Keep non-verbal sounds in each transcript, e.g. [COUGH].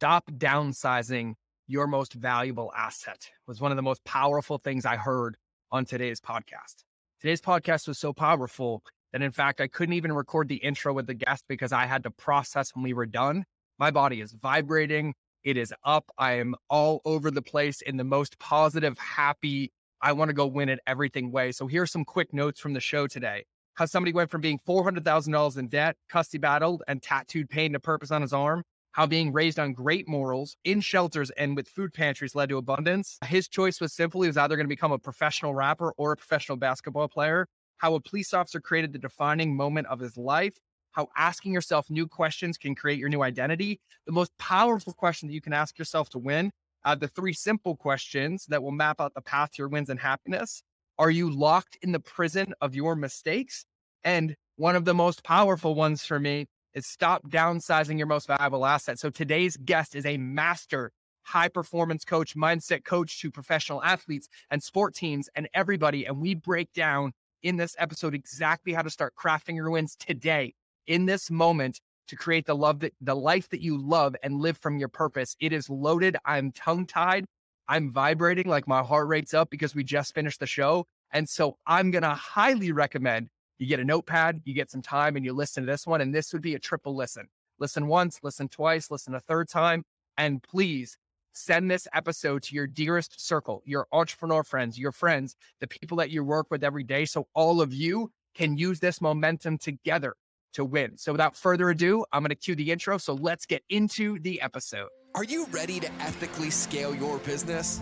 stop downsizing your most valuable asset was one of the most powerful things I heard on today's podcast. Today's podcast was so powerful that, in fact, I couldn't even record the intro with the guest because I had to process when we were done. My body is vibrating. It is up. I am all over the place in the most positive, happy, I want to go win it everything way. So here's some quick notes from the show today. How somebody went from being $400,000 in debt, custody battled, and tattooed pain to purpose on his arm how being raised on great morals in shelters and with food pantries led to abundance. His choice was simple. He was either going to become a professional rapper or a professional basketball player. How a police officer created the defining moment of his life. How asking yourself new questions can create your new identity. The most powerful question that you can ask yourself to win. Uh, the three simple questions that will map out the path to your wins and happiness. Are you locked in the prison of your mistakes? And one of the most powerful ones for me is stop downsizing your most valuable asset. So today's guest is a master high performance coach, mindset coach to professional athletes and sport teams and everybody. And we break down in this episode exactly how to start crafting your wins today in this moment to create the love that the life that you love and live from your purpose. It is loaded. I'm tongue tied. I'm vibrating like my heart rate's up because we just finished the show. And so I'm going to highly recommend you get a notepad, you get some time, and you listen to this one. And this would be a triple listen. Listen once, listen twice, listen a third time. And please send this episode to your dearest circle, your entrepreneur friends, your friends, the people that you work with every day. So all of you can use this momentum together to win. So without further ado, I'm going to cue the intro. So let's get into the episode. Are you ready to ethically scale your business?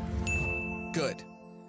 Good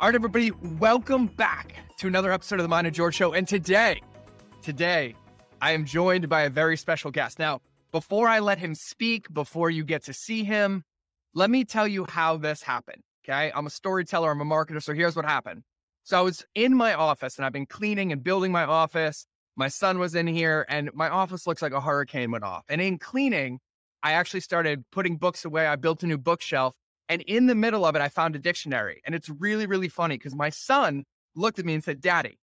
All right, everybody, welcome back to another episode of the Mind of George Show. And today, today, I am joined by a very special guest. Now, before I let him speak, before you get to see him, let me tell you how this happened. Okay. I'm a storyteller, I'm a marketer. So here's what happened. So I was in my office and I've been cleaning and building my office. My son was in here and my office looks like a hurricane went off. And in cleaning, I actually started putting books away. I built a new bookshelf and in the middle of it, I found a dictionary. And it's really, really funny because my son looked at me and said, Daddy,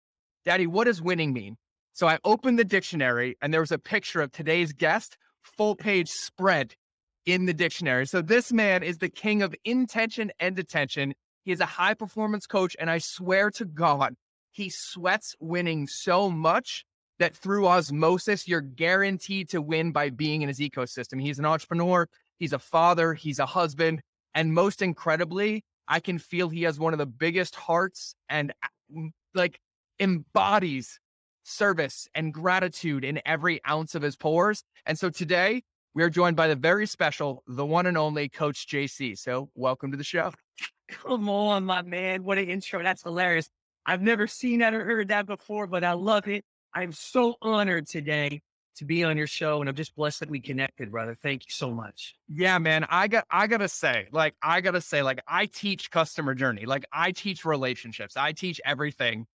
Daddy, what does winning mean? So I opened the dictionary and there was a picture of today's guest, full page spread in the dictionary. So this man is the king of intention and attention. He is a high performance coach. And I swear to God, he sweats winning so much that through osmosis, you're guaranteed to win by being in his ecosystem. He's an entrepreneur, he's a father, he's a husband, and most incredibly, I can feel he has one of the biggest hearts and like embodies service and gratitude in every ounce of his pores. And so today we are joined by the very special, the one and only Coach JC. So welcome to the show. Come on, my man. What an intro. That's hilarious. I've never seen that or heard that before, but I love it. I'm so honored today to be on your show. And I'm just blessed that we connected, brother. Thank you so much. Yeah, man. I got I gotta say, like, I gotta say, like, I teach customer journey, like I teach relationships, I teach everything.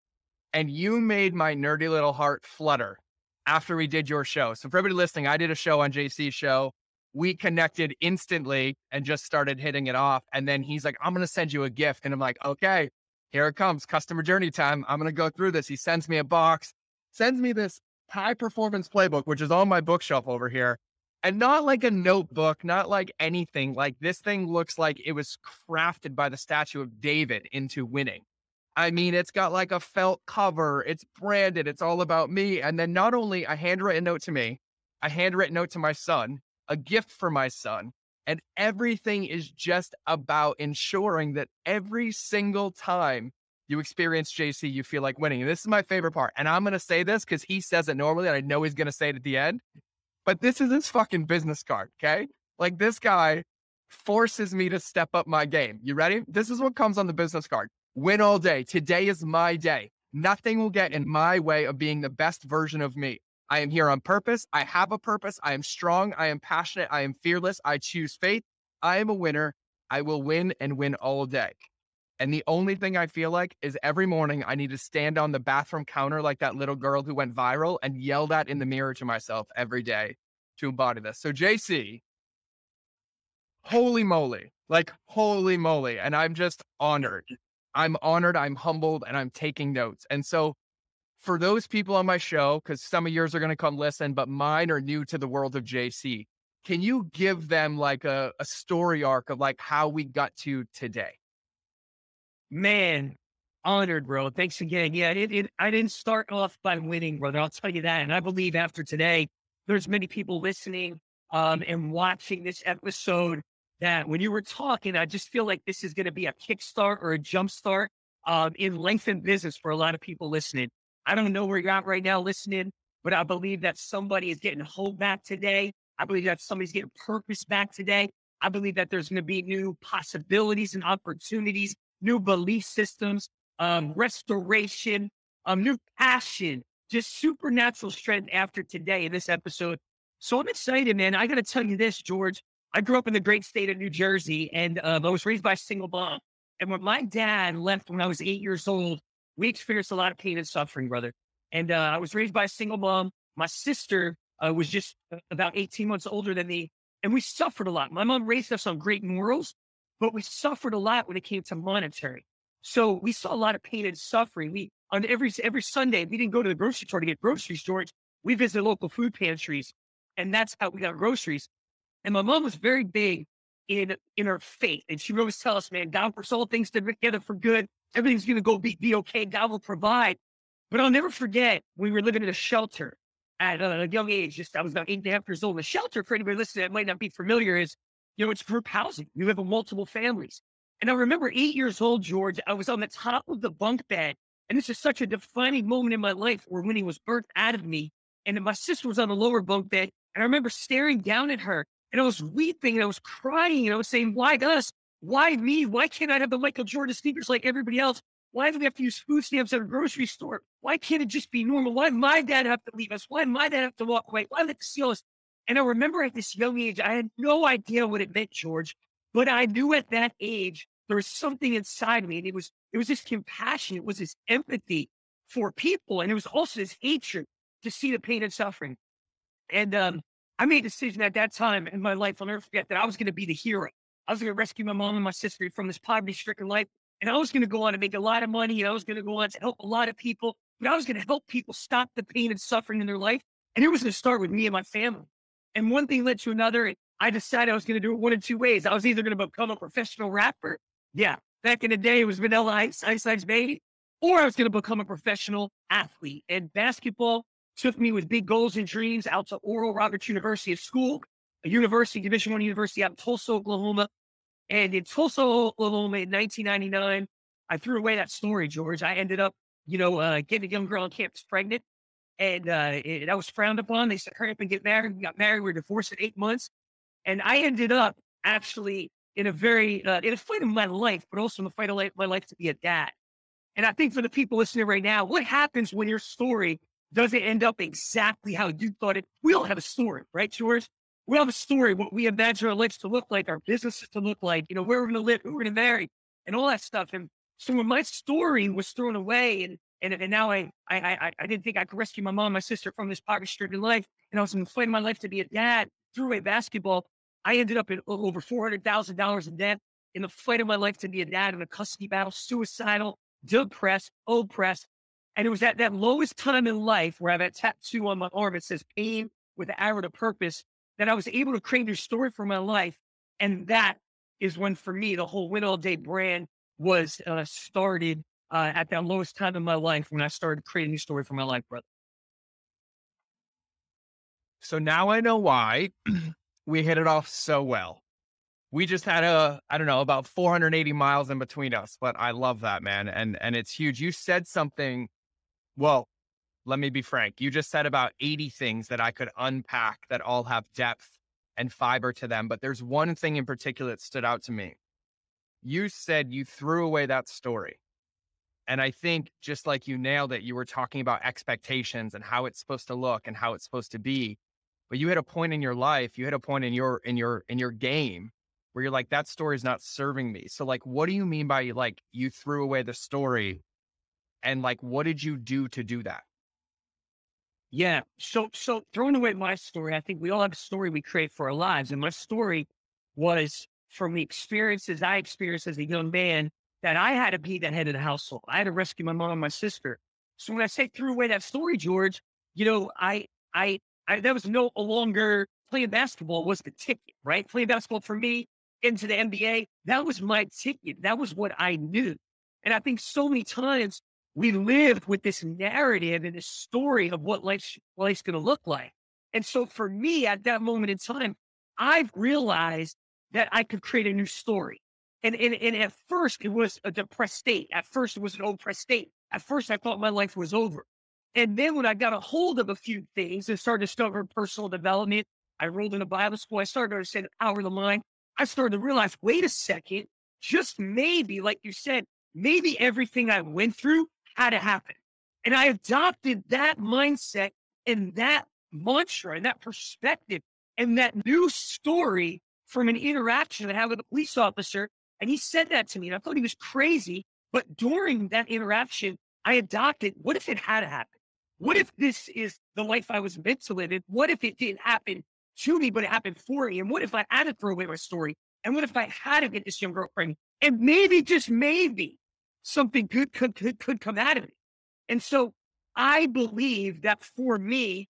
And you made my nerdy little heart flutter after we did your show. So for everybody listening, I did a show on JC's show. We connected instantly and just started hitting it off. And then he's like, I'm gonna send you a gift. And I'm like, okay, here it comes, customer journey time. I'm gonna go through this. He sends me a box, sends me this high performance playbook, which is on my bookshelf over here. And not like a notebook, not like anything. Like this thing looks like it was crafted by the statue of David into winning. I mean, it's got like a felt cover, it's branded, it's all about me. And then not only a handwritten note to me, a handwritten note to my son, a gift for my son. And everything is just about ensuring that every single time you experience JC, you feel like winning. And this is my favorite part. And I'm going to say this because he says it normally, and I know he's going to say it at the end. But this is his fucking business card. Okay. Like this guy forces me to step up my game. You ready? This is what comes on the business card win all day. Today is my day. Nothing will get in my way of being the best version of me. I am here on purpose. I have a purpose. I am strong. I am passionate. I am fearless. I choose faith. I am a winner. I will win and win all day. And the only thing I feel like is every morning I need to stand on the bathroom counter like that little girl who went viral and yell that in the mm. mirror to myself every day to embody this. So, JC, holy moly, like holy moly. And I'm just honored. [LAUGHS] I'm honored, I'm humbled, and I'm taking notes. And so, for those people on my show, because some of yours are going to come listen, but mine are new to the world of JC, can you give them like a, a story arc of like how we got to today? Man, honored, bro. Thanks again. Yeah, it, it, I didn't start off by winning, brother. I'll tell you that. And I believe after today, there's many people listening um, and watching this episode that when you were talking, I just feel like this is going to be a kickstart or a jumpstart um, in lengthened business for a lot of people listening. I don't know where you're at right now listening, but I believe that somebody is getting hope back today. I believe that somebody's getting purpose back today. I believe that there's going to be new possibilities and opportunities, new belief systems, um, restoration, um, new passion, just supernatural strength after today in this episode. So I'm excited, man. I got to tell you this, George. I grew up in the great state of New Jersey and um, I was raised by a single mom. And when my dad left when I was eight years old, we experienced a lot of pain and suffering, brother. And uh, I was raised by a single mom. My sister uh, was just about 18 months older than me. And we suffered a lot. My mom raised us on great morals, but we suffered a lot when it came to monetary. So we saw a lot of pain and suffering. We on every every Sunday, we didn't go to the grocery store to get groceries, George. We visited local food pantries, and that's how we got groceries. And my mom was very big in in her faith, and she would always tell us, "Man, God works all things together for good. Everything's going to go be, be okay. God will provide." But I'll never forget we were living in a shelter at a young age. Just I was about eight and a half years old. The shelter, for anybody listening that might not be familiar, is you know it's group housing. You in multiple families. And I remember eight years old, George. I was on the top of the bunk bed, and this is such a defining moment in my life where Winnie was birthed out of me, and my sister was on the lower bunk bed, and I remember staring down at her, and I was weeping, and I was crying, and I was saying, "Why us? Why me? Why can't I have the Michael Jordan sneakers like everybody else? Why do we have to use food stamps at a grocery store? Why can't it just be normal? Why my dad have to leave us? Why my dad have to walk away? Why let the steal us? And I remember at this young age, I had no idea what it meant, George, but I knew at that age there was something inside me, and it was it was this compassion, it was this empathy for people, and it was also this hatred to see the pain and suffering. And um, I made a decision at that time in my life, I'll never forget that I was going to be the hero. I was going to rescue my mom and my sister from this poverty-stricken life, and I was going to go on to make a lot of money, and I was going to go on to help a lot of people. But I was going to help people stop the pain and suffering in their life. And it was to start with me and my family. And one thing led to another. And I decided I was going to do it one of two ways. I was either going to become a professional rapper. Yeah. Back in the day, it was Vanilla Ice, Ice Ice Baby. Or I was going to become a professional athlete. And basketball took me with big goals and dreams out to Oral Roberts University of School, a university, Division One university out in Tulsa, Oklahoma. And in Tulsa, Oklahoma in 1999, I threw away that story, George. I ended up you know, uh, getting a young girl on campus pregnant. And uh, that was frowned upon. They said, hurry up and get married. We got married. We were divorced in eight months. And I ended up actually in a very, uh, in a fight of my life, but also in a fight of my life to be a dad. And I think for the people listening right now, what happens when your story doesn't end up exactly how you thought it? We all have a story, right, George? We have a story, what we imagine our lives to look like, our businesses to look like, you know, where we're going to live, who we're going to marry, and all that stuff. And so when my story was thrown away and and, and now I, I I didn't think I could rescue my mom my sister from this poverty-stricken life, and I was in fighting my life to be a dad through a basketball. I ended up in over four hundred thousand dollars in debt in the fight of my life to be a dad in a custody battle, suicidal, depressed, oppressed. And it was at that lowest time in life where I have that tattoo on my arm. It says pain with the arrow to purpose that I was able to create a story for my life. And that is when, for me, the whole Win All Day brand was uh, started uh, at that lowest time in my life when I started creating a story for my life, brother. So now I know why [CLEARS THROAT] we hit it off so well. We just had a, I don't know, about 480 miles in between us, but I love that, man. And, and it's huge. You said something, well, let me be frank. You just said about 80 things that I could unpack that all have depth and fiber to them. But there's one thing in particular that stood out to me you said you threw away that story. And I think just like you nailed it, you were talking about expectations and how it's supposed to look and how it's supposed to be. But you had a point in your life, you had a point in your in your in your game where you're like, that story is not serving me. So, like, what do you mean by like you threw away the story? And like, what did you do to do that? Yeah. So, so throwing away my story, I think we all have a story we create for our lives. And my story was from the experiences I experienced as a young man that I had to be the head of the household. I had to rescue my mom and my sister. So when I say threw away that story, George, you know, I, I, I, that was no longer playing basketball was the ticket, right? Playing basketball for me into the NBA, that was my ticket. That was what I knew. And I think so many times we lived with this narrative and this story of what life's, life's going to look like. And so for me at that moment in time, I've realized that I could create a new story. And, and, and at first it was a depressed state. At first it was an oppressed state. At first I thought my life was over. And then when I got a hold of a few things and started to discover personal development, I enrolled in a Bible school. I started to understand the power of the mind. I started to realize, wait a second, just maybe, like you said, maybe everything I went through had to happen. And I adopted that mindset and that mantra and that perspective and that new story from an interaction I had with a police officer. And he said that to me, and I thought he was crazy. But during that interaction, I adopted what if it had happened? What if this is the life I was meant to live? What if it didn't happen to me, but it happened for me? And what if I had to throw away my story? And what if I had to get this young girl pregnant? And maybe, just maybe, something good could, could, could come out of it. And so I believe that for me,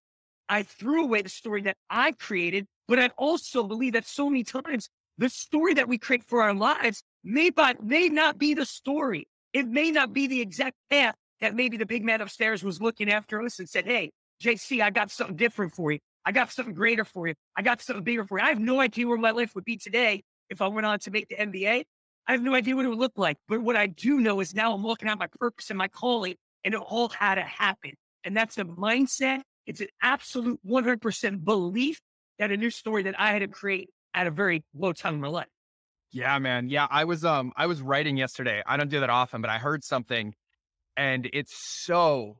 I threw away the story that I created, but I also believe that so many times the story that we create for our lives may may not be the story. It may not be the exact path that maybe the big man upstairs was looking after us and said, Hey, JC, I got something different for you. I got something greater for you. I got something bigger for you. I have no idea where my life would be today if I went on to make the NBA. I have no idea what it would look like. But what I do know is now I'm looking at my purpose and my calling, and it all had to happen. And that's a mindset. It's an absolute 100% belief that a new story that I had to create at a very low time in my life. Yeah, man. Yeah, I was um I was writing yesterday. I don't do that often, but I heard something and it's so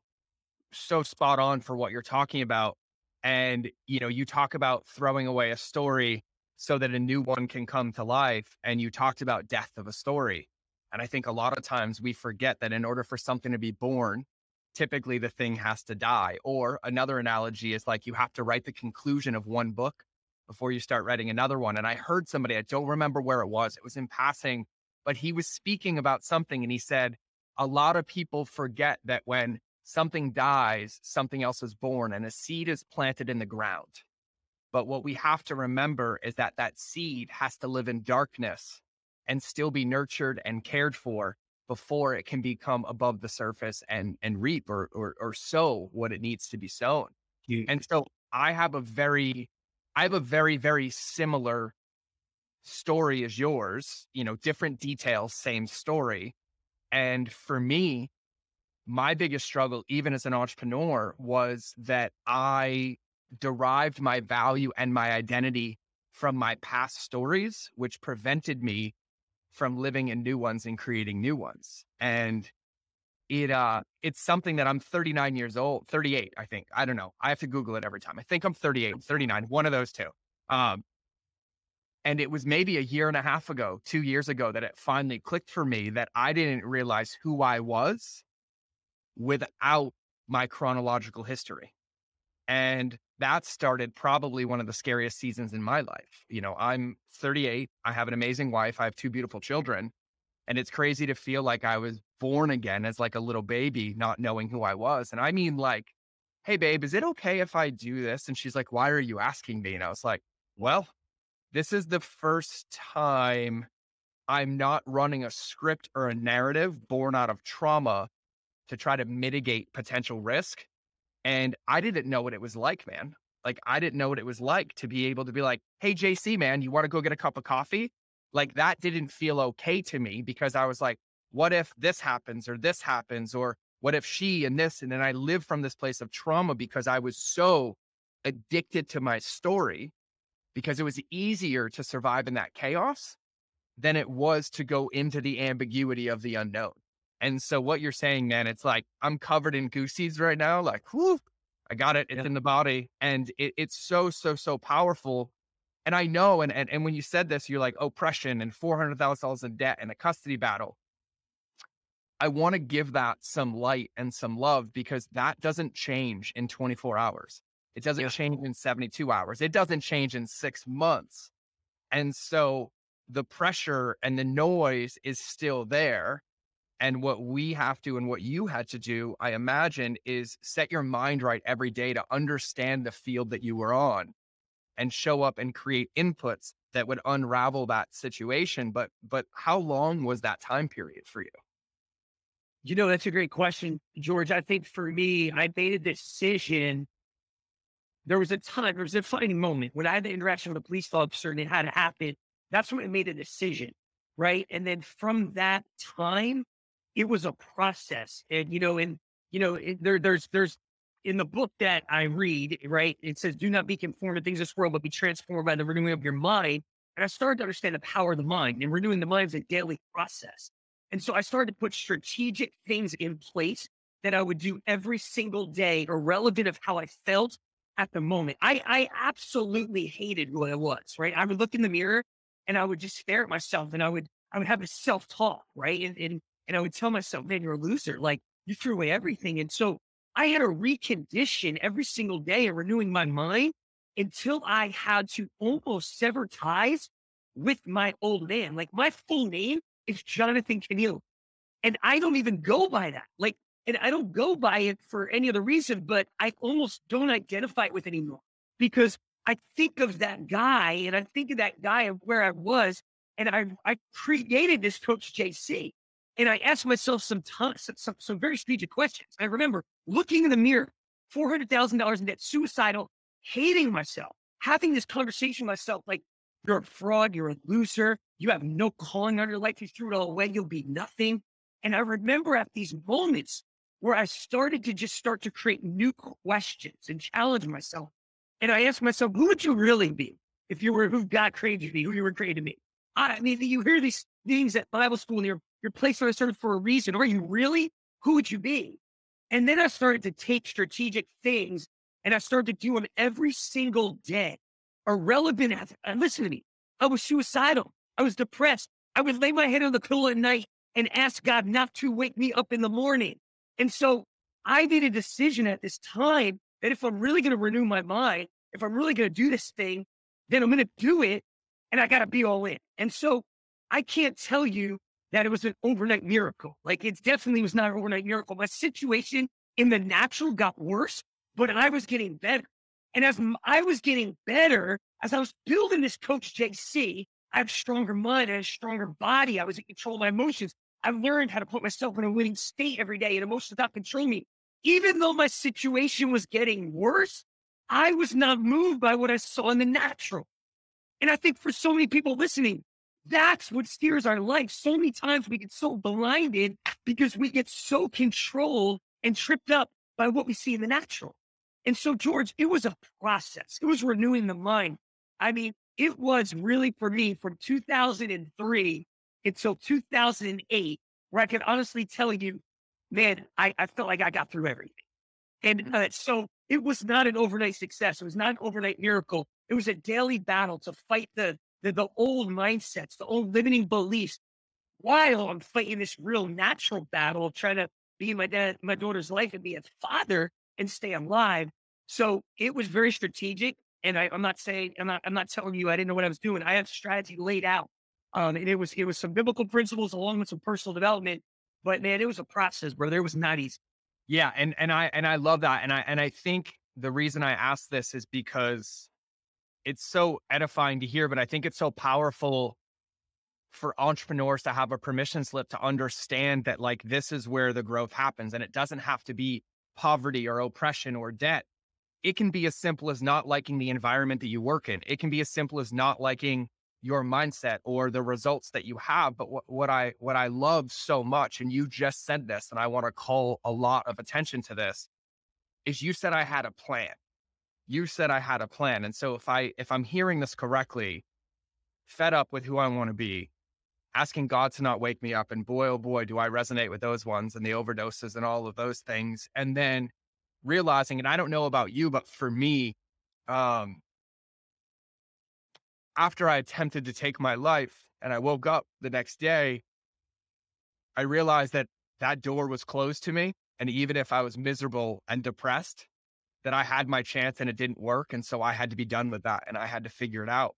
so spot on for what you're talking about. And you know, you talk about throwing away a story so that a new one can come to life and you talked about death of a story. And I think a lot of times we forget that in order for something to be born, typically the thing has to die. Or another analogy is like you have to write the conclusion of one book before you start writing another one. And I heard somebody, I don't remember where it was, it was in passing, but he was speaking about something and he said, a lot of people forget that when something dies, something else is born and a seed is planted in the ground. But what we have to remember is that that seed has to live in darkness and still be nurtured and cared for before it can become above the surface and and reap or or, or sow what it needs to be sown. And so I have a very I have a very, very similar story as yours, you know, different details, same story. And for me, my biggest struggle, even as an entrepreneur, was that I derived my value and my identity from my past stories, which prevented me from living in new ones and creating new ones. And it uh it's something that I'm 39 years old, 38, I think. I don't know. I have to Google it every time. I think I'm 38, 39, one of those two. Um and it was maybe a year and a half ago, two years ago, that it finally clicked for me that I didn't realize who I was without my chronological history. And that started probably one of the scariest seasons in my life. You know, I'm 38. I have an amazing wife. I have two beautiful children. And it's crazy to feel like I was born again as like a little baby, not knowing who I was. And I mean, like, hey, babe, is it okay if I do this? And she's like, why are you asking me? And I was like, well, this is the first time I'm not running a script or a narrative born out of trauma to try to mitigate potential risk. And I didn't know what it was like, man. Like, I didn't know what it was like to be able to be like, hey, JC, man, you want to go get a cup of coffee? Like that didn't feel okay to me because I was like, what if this happens or this happens or what if she and this and then I live from this place of trauma because I was so addicted to my story because it was easier to survive in that chaos than it was to go into the ambiguity of the unknown. And so what you're saying, man, it's like I'm covered in goosies right now. Like, whoo, I got it. It's yeah. in the body. And it, it's so, so, so powerful And I know, and, and, and when you said this, you're like oppression and $400,000 in debt and a custody battle. I want to give that some light and some love because that doesn't change in 24 hours. It doesn't yeah. change in 72 hours. It doesn't change in six months. And so the pressure and the noise is still there. And what we have to and what you had to do, I imagine, is set your mind right every day to understand the field that you were on and show up and create inputs that would unravel that situation. But but how long was that time period for you? You know, that's a great question, George. I think for me, I made a decision. There was a time, there was a funny moment when I had the interaction with a police officer and it had to happen. That's when I made a decision. Right. And then from that time, it was a process. And, you know, and, you know, it, there, there's, there's in the book that I read, right, it says, do not be conformed to things of this world, but be transformed by the renewing of your mind. And I started to understand the power of the mind and renewing the mind is a daily process. And so I started to put strategic things in place that I would do every single day, irrelevant of how I felt at the moment. I, I absolutely hated who I was, right? I would look in the mirror and I would just stare at myself and I would, I would have a self talk, right? And, and, and I would tell myself, man, you're a loser. Like you threw away everything. And so I had to recondition every single day and renewing my mind until I had to almost sever ties with my old man. Like my full name is Jonathan Kenneal. And I don't even go by that. Like, and I don't go by it for any other reason, but I almost don't identify it with anymore because I think of that guy and I think of that guy of where I was. And I, I created this coach JC. And I asked myself some, some, some very strategic questions. I remember looking in the mirror, $400,000 in debt, suicidal, hating myself, having this conversation with myself like, you're a fraud, you're a loser, you have no calling on your life, you threw it all away, you'll be nothing. And I remember at these moments where I started to just start to create new questions and challenge myself. And I asked myself, who would you really be if you were who God created you who you were created to be? I mean, you hear these things at Bible school and you're you're placed on a certain for a reason. Are you really? Who would you be? And then I started to take strategic things and I started to do them every single day. Irrelevant. And uh, listen to me. I was suicidal. I was depressed. I would lay my head on the pillow at night and ask God not to wake me up in the morning. And so I made a decision at this time that if I'm really going to renew my mind, if I'm really going to do this thing, then I'm going to do it and I got to be all in. And so I can't tell you that it was an overnight miracle. Like it definitely was not an overnight miracle. My situation in the natural got worse, but I was getting better. And as I was getting better, as I was building this coach JC, I have stronger mind, I have stronger body. I was in control of my emotions. I learned how to put myself in a winning state every day and emotions not control me. Even though my situation was getting worse, I was not moved by what I saw in the natural. And I think for so many people listening, that's what steers our life. So many times we get so blinded because we get so controlled and tripped up by what we see in the natural. And so, George, it was a process. It was renewing the mind. I mean, it was really for me from 2003 until 2008, where I can honestly tell you, man, I, I felt like I got through everything. And uh, so it was not an overnight success. It was not an overnight miracle. It was a daily battle to fight the the, the old mindsets, the old limiting beliefs, while I'm fighting this real natural battle trying to be my dad, my daughter's life and be a father and stay alive. So it was very strategic. And I, am not saying I'm not I'm not telling you I didn't know what I was doing. I had strategy laid out. Um, and it was it was some biblical principles along with some personal development. But man, it was a process, brother. It was not easy. Yeah, and and I and I love that. And I and I think the reason I ask this is because it's so edifying to hear, but I think it's so powerful for entrepreneurs to have a permission slip to understand that like this is where the growth happens and it doesn't have to be poverty or oppression or debt. It can be as simple as not liking the environment that you work in. It can be as simple as not liking your mindset or the results that you have. But what, what I what I love so much, and you just said this, and I want to call a lot of attention to this, is you said I had a plan you said I had a plan. And so if I if I'm hearing this correctly, fed up with who I want to be, asking God to not wake me up, and boy oh boy, do I resonate with those ones and the overdoses and all of those things. And then realizing, and I don't know about you, but for me, um, after I attempted to take my life and I woke up the next day, I realized that that door was closed to me. And even if I was miserable and depressed, that I had my chance and it didn't work. And so I had to be done with that and I had to figure it out.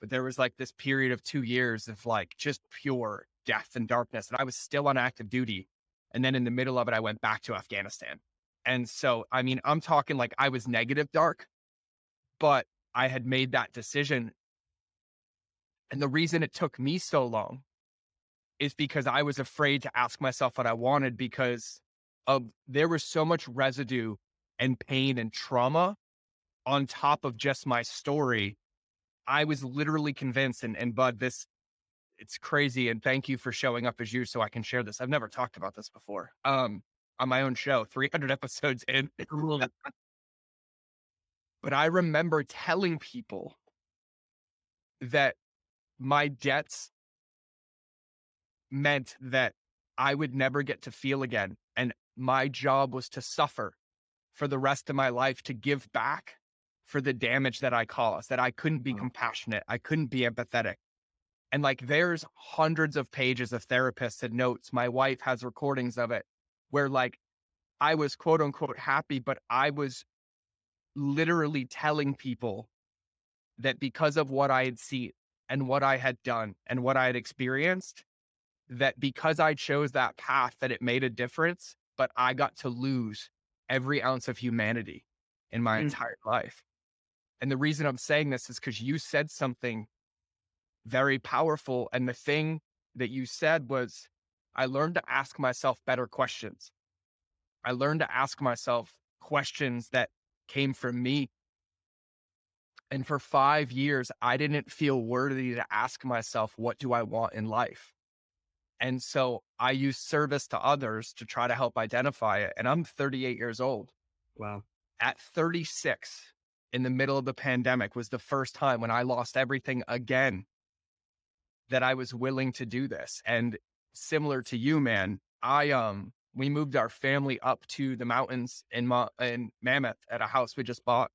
But there was like this period of two years of like just pure death and darkness. And I was still on active duty. And then in the middle of it, I went back to Afghanistan. And so, I mean, I'm talking like I was negative dark, but I had made that decision. And the reason it took me so long is because I was afraid to ask myself what I wanted because of there was so much residue and pain and trauma on top of just my story. I was literally convinced, and, and Bud, this it's crazy. And thank you for showing up as you so I can share this. I've never talked about this before. Um, on my own show, 300 episodes in. but I remember telling people that my debts meant that I would never get to feel again. And my job was to suffer for the rest of my life to give back for the damage that I caused, that I couldn't be uh-huh. compassionate. I couldn't be empathetic. And like there's hundreds of pages of therapists and notes. My wife has recordings of it where like I was quote unquote happy, but I was literally telling people that because of what I had seen and what I had done and what I had experienced, that because I chose that path, that it made a difference, but I got to lose every ounce of humanity in my mm. entire life. And the reason I'm saying this is because you said something very powerful. And the thing that you said was, I learned to ask myself better questions. I learned to ask myself questions that came from me. And for five years, I didn't feel worthy to ask myself, what do I want in life? And so I use service to others to try to help identify it. And I'm 38 years old. Wow. At 36, in the middle of the pandemic, was the first time when I lost everything again that I was willing to do this. And similar to you, man, I um we moved our family up to the mountains in Ma- in Mammoth at a house we just bought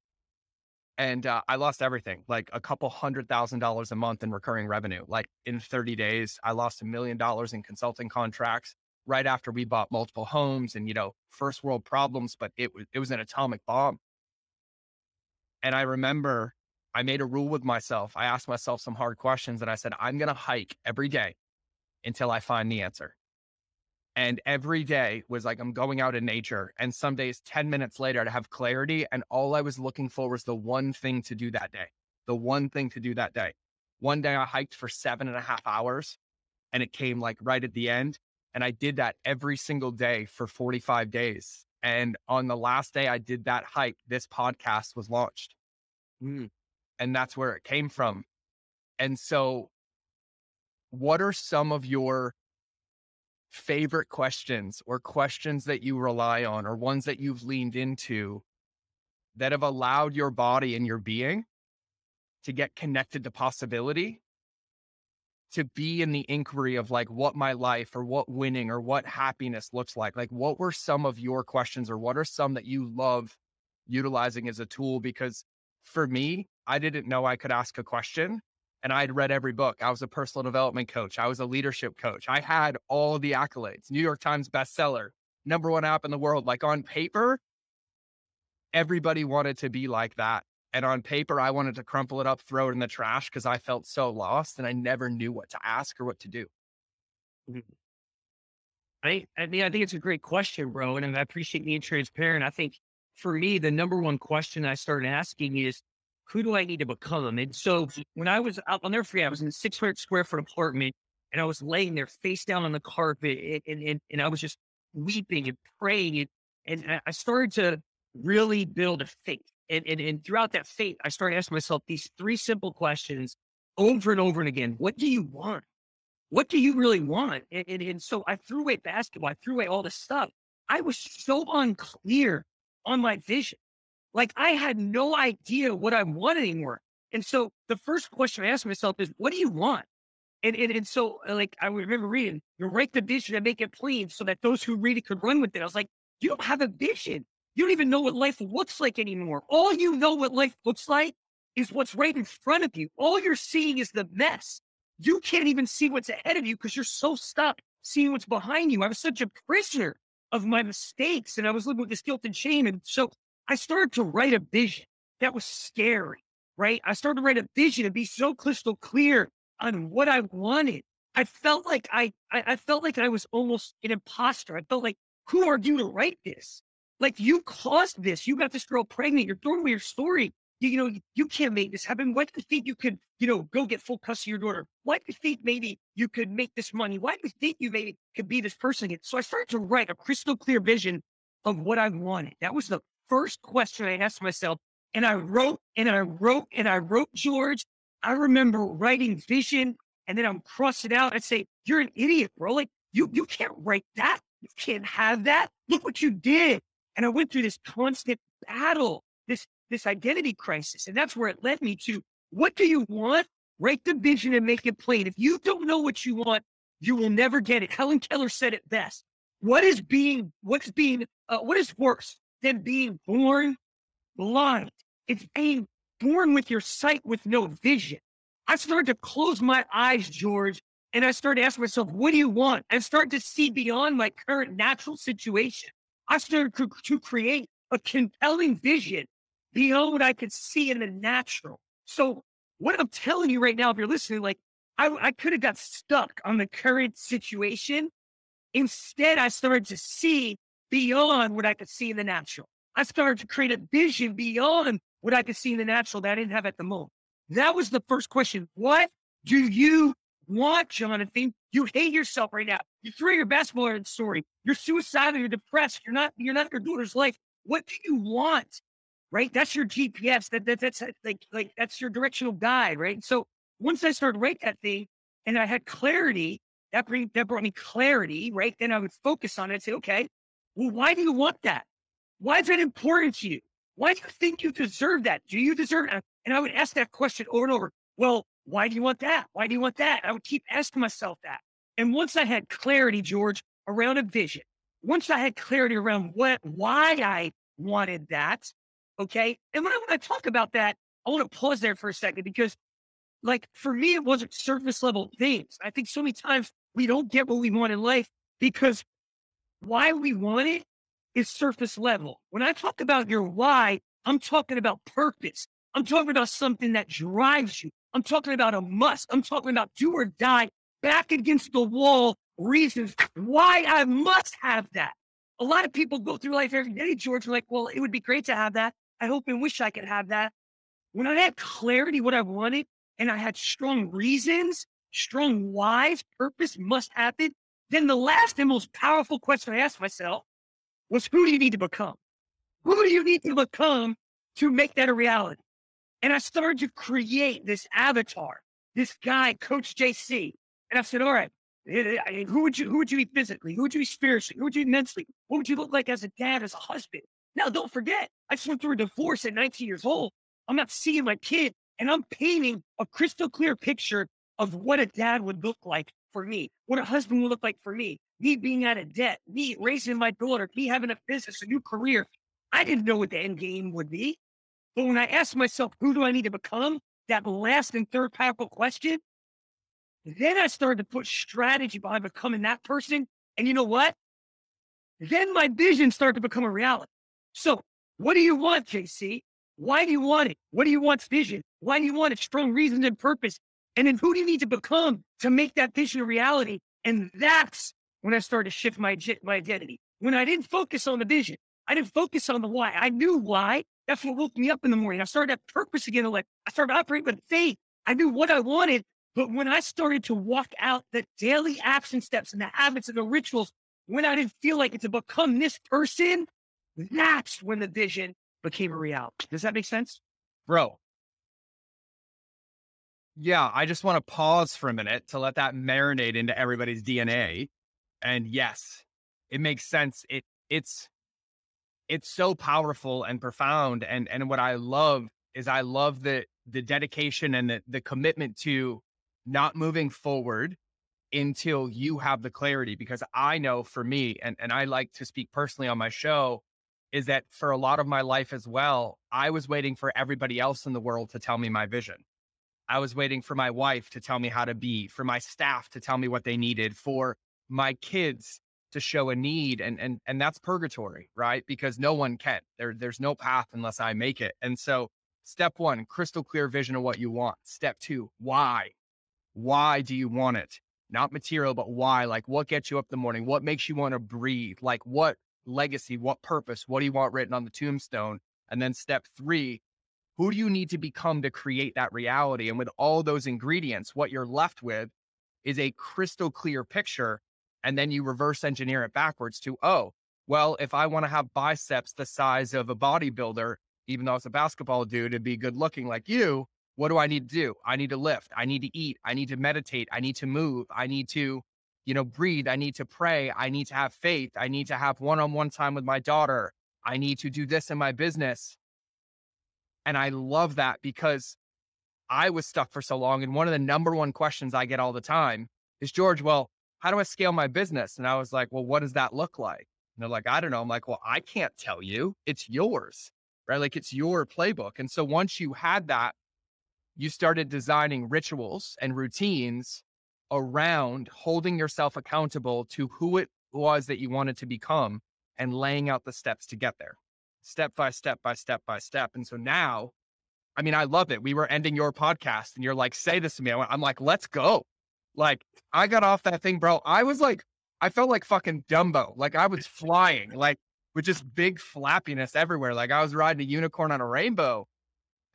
and uh, I lost everything, like a couple hundred thousand dollars a month in recurring revenue. Like in 30 days, I lost a million dollars in consulting contracts right after we bought multiple homes and, you know, first world problems, but it was, it was an atomic bomb. And I remember I made a rule with myself. I asked myself some hard questions and I said, I'm going to hike every day until I find the answer. And every day was like, I'm going out in nature. And some days, 10 minutes later, to have clarity. And all I was looking for was the one thing to do that day, the one thing to do that day. One day I hiked for seven and a half hours and it came like right at the end. And I did that every single day for 45 days. And on the last day I did that hike, this podcast was launched. Mm. And that's where it came from. And so, what are some of your favorite questions or questions that you rely on or ones that you've leaned into that have allowed your body and your being to get connected to possibility to be in the inquiry of like what my life or what winning or what happiness looks like? Like what were some of your questions or what are some that you love utilizing as a tool? Because for me i didn't know i could ask a question and I'd read every book. I was a personal development coach. I was a leadership coach. I had all the accolades, New York Times bestseller, number one app in the world. Like on paper, everybody wanted to be like that. And on paper, I wanted to crumple it up, throw it in the trash because I felt so lost and I never knew what to ask or what to do. Mm-hmm. I, I mean, I think it's a great question, bro. And I appreciate being transparent. I think for me, the number one question I started asking is who do I need to become? And so when I was out, I'll never forget, I was in a 600 square foot apartment and I was laying there face down on the carpet and, and, and I was just weeping and praying. And, and I started to really build a faith. And, and, and throughout that faith, I started asking myself these three simple questions over and over and again. What do you want? What do you really want? And, and, and so I threw away basketball. I threw away all this stuff. I was so unclear on my vision. Like I had no idea what I wanted anymore. And so the first question I asked myself is, what do you want? And, and, and so uh, like I remember reading, you write the vision and make it plain so that those who read it could run with it. I was like, you don't have a vision. You don't even know what life looks like anymore. All you know what life looks like is what's right in front of you. All you're seeing is the mess. You can't even see what's ahead of you because you're so stuck seeing what's behind you. I was such a prisoner of my mistakes and I was living with this guilt and shame. And so I started to write a vision that was scary, right? I started to write a vision and be so crystal clear on what I wanted. I felt like I, I, I felt like I was almost an imposter. I felt like, who are you to write this? Like you caused this. You got this girl pregnant. You're throwing away your story. You, you know, you can't make this happen. Why do you think you could, you know, go get full custody of your daughter? Why do you think maybe you could make this money? Why do you think you maybe could be this person again? So I started to write a crystal clear vision of what I wanted. That was the first question I asked myself. And I wrote and I wrote and I wrote, George. I remember writing vision and then I'm crossing out. I'd say, You're an idiot, bro. Like, you, you can't write that. You can't have that. Look what you did. And I went through this constant battle, this this identity crisis. And that's where it led me to what do you want? Write the vision and make it plain. If you don't know what you want, you will never get it. Helen Keller said it best. What is being, what's being, uh, what is worse than being born blind? It's being born with your sight with no vision. I started to close my eyes, George, and I started asking myself, what do you want? And start to see beyond my current natural situation. I started to, to create a compelling vision beyond what I could see in the natural. So what I'm telling you right now, if you're listening, like I, I could have got stuck on the current situation. Instead, I started to see beyond what I could see in the natural. I started to create a vision beyond what I could see in the natural that I didn't have at the moment. That was the first question. What do you want, Jonathan? You hate yourself right now. You threw your basketball in the story. You're suicidal. You're depressed. You're not. You're not your daughter's life. What do you want? right? That's your GPS. That, that that's like like that's your directional guide, right? So once I started write that thing and I had clarity, that bring that brought me clarity, right? Then I would focus on it and say, okay, well, why do you want that? Why is that important to you? Why do you think you deserve that? Do you deserve it? And I would ask that question over and over. Well, why do you want that? Why do you want that? I would keep asking myself that. And once I had clarity, George, around a vision, once I had clarity around what why I wanted that, Okay. And when I, when I talk about that, I want to pause there for a second because, like, for me, it wasn't surface level things. I think so many times we don't get what we want in life because why we want it is surface level. When I talk about your why, I'm talking about purpose. I'm talking about something that drives you. I'm talking about a must. I'm talking about do or die, back against the wall reasons why I must have that. A lot of people go through life every day, George, like, well, it would be great to have that. I hope and wish I could have that. When I had clarity what I wanted and I had strong reasons, strong whys, purpose must happen, then the last and most powerful question I asked myself was who do you need to become? Who do you need to become to make that a reality? And I started to create this avatar, this guy, Coach JC. And I said, all right, eh, eh, who would you who would you be physically? Who would you be spiritually? Who would you be mentally? What would you look like as a dad, as a husband? Now, don't forget, I just went through a divorce at 19 years old. I'm not seeing my kid, and I'm painting a crystal clear picture of what a dad would look like for me, what a husband would look like for me, me being out of debt, me raising my daughter, me having a business, a new career. I didn't know what the end game would be. But when I asked myself, who do I need to become? That last and third powerful question. Then I started to put strategy behind becoming that person. And you know what? Then my vision started to become a reality. So, what do you want, JC? Why do you want it? What do you want vision? Why do you want it? Strong reasons and purpose. And then who do you need to become to make that vision a reality? And that's when I started to shift my, my identity. When I didn't focus on the vision, I didn't focus on the why. I knew why. That's what woke me up in the morning. I started that purpose again. Like I started operating with faith. I knew what I wanted. But when I started to walk out the daily action steps and the habits and the rituals, when I didn't feel like it to become this person, that's when the vision became a reality. Does that make sense? Bro. Yeah, I just want to pause for a minute to let that marinate into everybody's DNA. And yes, it makes sense. It it's it's so powerful and profound. And and what I love is I love the the dedication and the, the commitment to not moving forward until you have the clarity because I know for me, and, and I like to speak personally on my show, is that for a lot of my life as well, I was waiting for everybody else in the world to tell me my vision. I was waiting for my wife to tell me how to be, for my staff to tell me what they needed, for my kids to show a need and and and that's purgatory, right? Because no one can. There there's no path unless I make it. And so step 1, crystal clear vision of what you want. Step 2, why? Why do you want it? Not material, but why? Like what gets you up in the morning? What makes you want to breathe? Like what legacy, what purpose, what do you want written on the tombstone? And then step 3, who do you need to become to create that reality? And with all those ingredients, what you're left with is a crystal clear picture and then you reverse engineer it backwards to, oh, well, if I want to have biceps the size of a bodybuilder, even though it's a basketball dude, to be good looking like you, what do I need to do? I need to lift. I need to eat. I need to meditate. I need to move. I need to, you know, breathe. I need to pray. I need to have faith. I need to have one on one time with my daughter. I need to do this in my business. And I love that because I was stuck for so long. And one of the number one questions I get all the time is George, well, how do I scale my business? And I was like, well, what does that look like? And they're like, I don't know. I'm like, well, I can't tell you. It's yours, right? Like it's your playbook. And so once you had that, you started designing rituals and routines around holding yourself accountable to who it was that you wanted to become and laying out the steps to get there, step by step by step by step. And so now, I mean, I love it. We were ending your podcast and you're like, say this to me. I'm like, let's go. Like I got off that thing, bro. I was like, I felt like fucking Dumbo. Like I was flying, like with just big flappiness everywhere. Like I was riding a unicorn on a rainbow.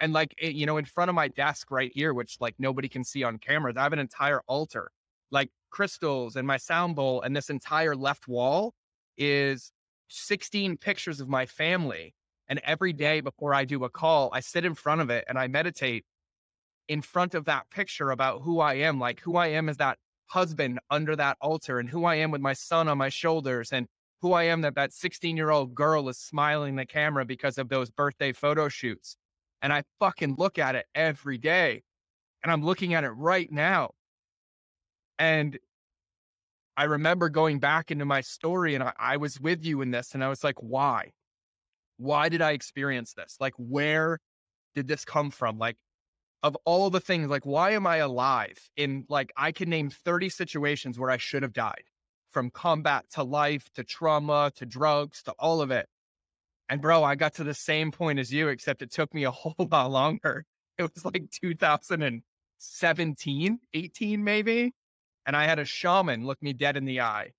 And like, it, you know, in front of my desk right here, which like nobody can see on cameras, I have an entire altar, like crystals and my sound bowl. And this entire left wall is 16 pictures of my family. And every day before I do a call, I sit in front of it and I meditate in front of that picture about who I am, like who I am as that husband under that altar and who I am with my son on my shoulders and who I am that that 16 year old girl is smiling the camera because of those birthday photo shoots. And I fucking look at it every day and I'm looking at it right now. And I remember going back into my story and I, I was with you in this and I was like, why? Why did I experience this? Like, where did this come from? Like, of all the things, like, why am I alive? In like, I can name 30 situations where I should have died from combat to life to trauma to drugs to all of it. And bro, I got to the same point as you, except it took me a [LAUGHS] whole lot longer. It was like 2017, 18, maybe. And I had a shaman look me dead in the eye.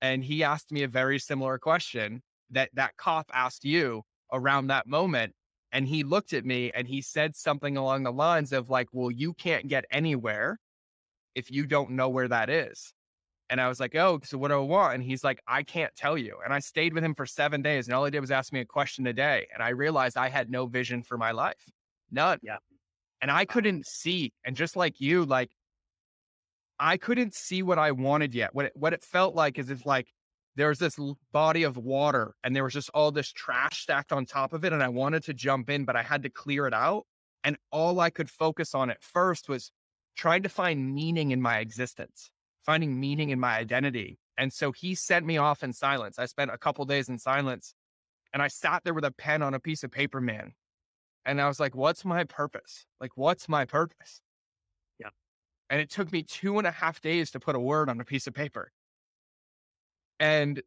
And he asked me a very similar question that that cop asked you around that moment. And he looked at me and he said something along the lines of, like, well, you can't get anywhere if you don't know where that is. And I was like, oh, so what do I want? And he's like, I can't tell you. And I stayed with him for seven days. And all he did was ask me a question a day. And I realized I had no vision for my life. None. Yeah. And I couldn't see. And just like you, like, I couldn't see what I wanted yet. What it, what it felt like is if like there was this body of water and there was just all this trash stacked on top of it. And I wanted to jump in, but I had to clear it out. And all I could focus on at first was trying to find meaning in my existence, finding meaning in my identity. And so he sent me off in silence. I spent a couple days in silence and I sat there with a pen on a piece of paper, man. And I was like, what's my purpose? Like, what's my purpose? And it took me two and a half days to put a word on a piece of paper. And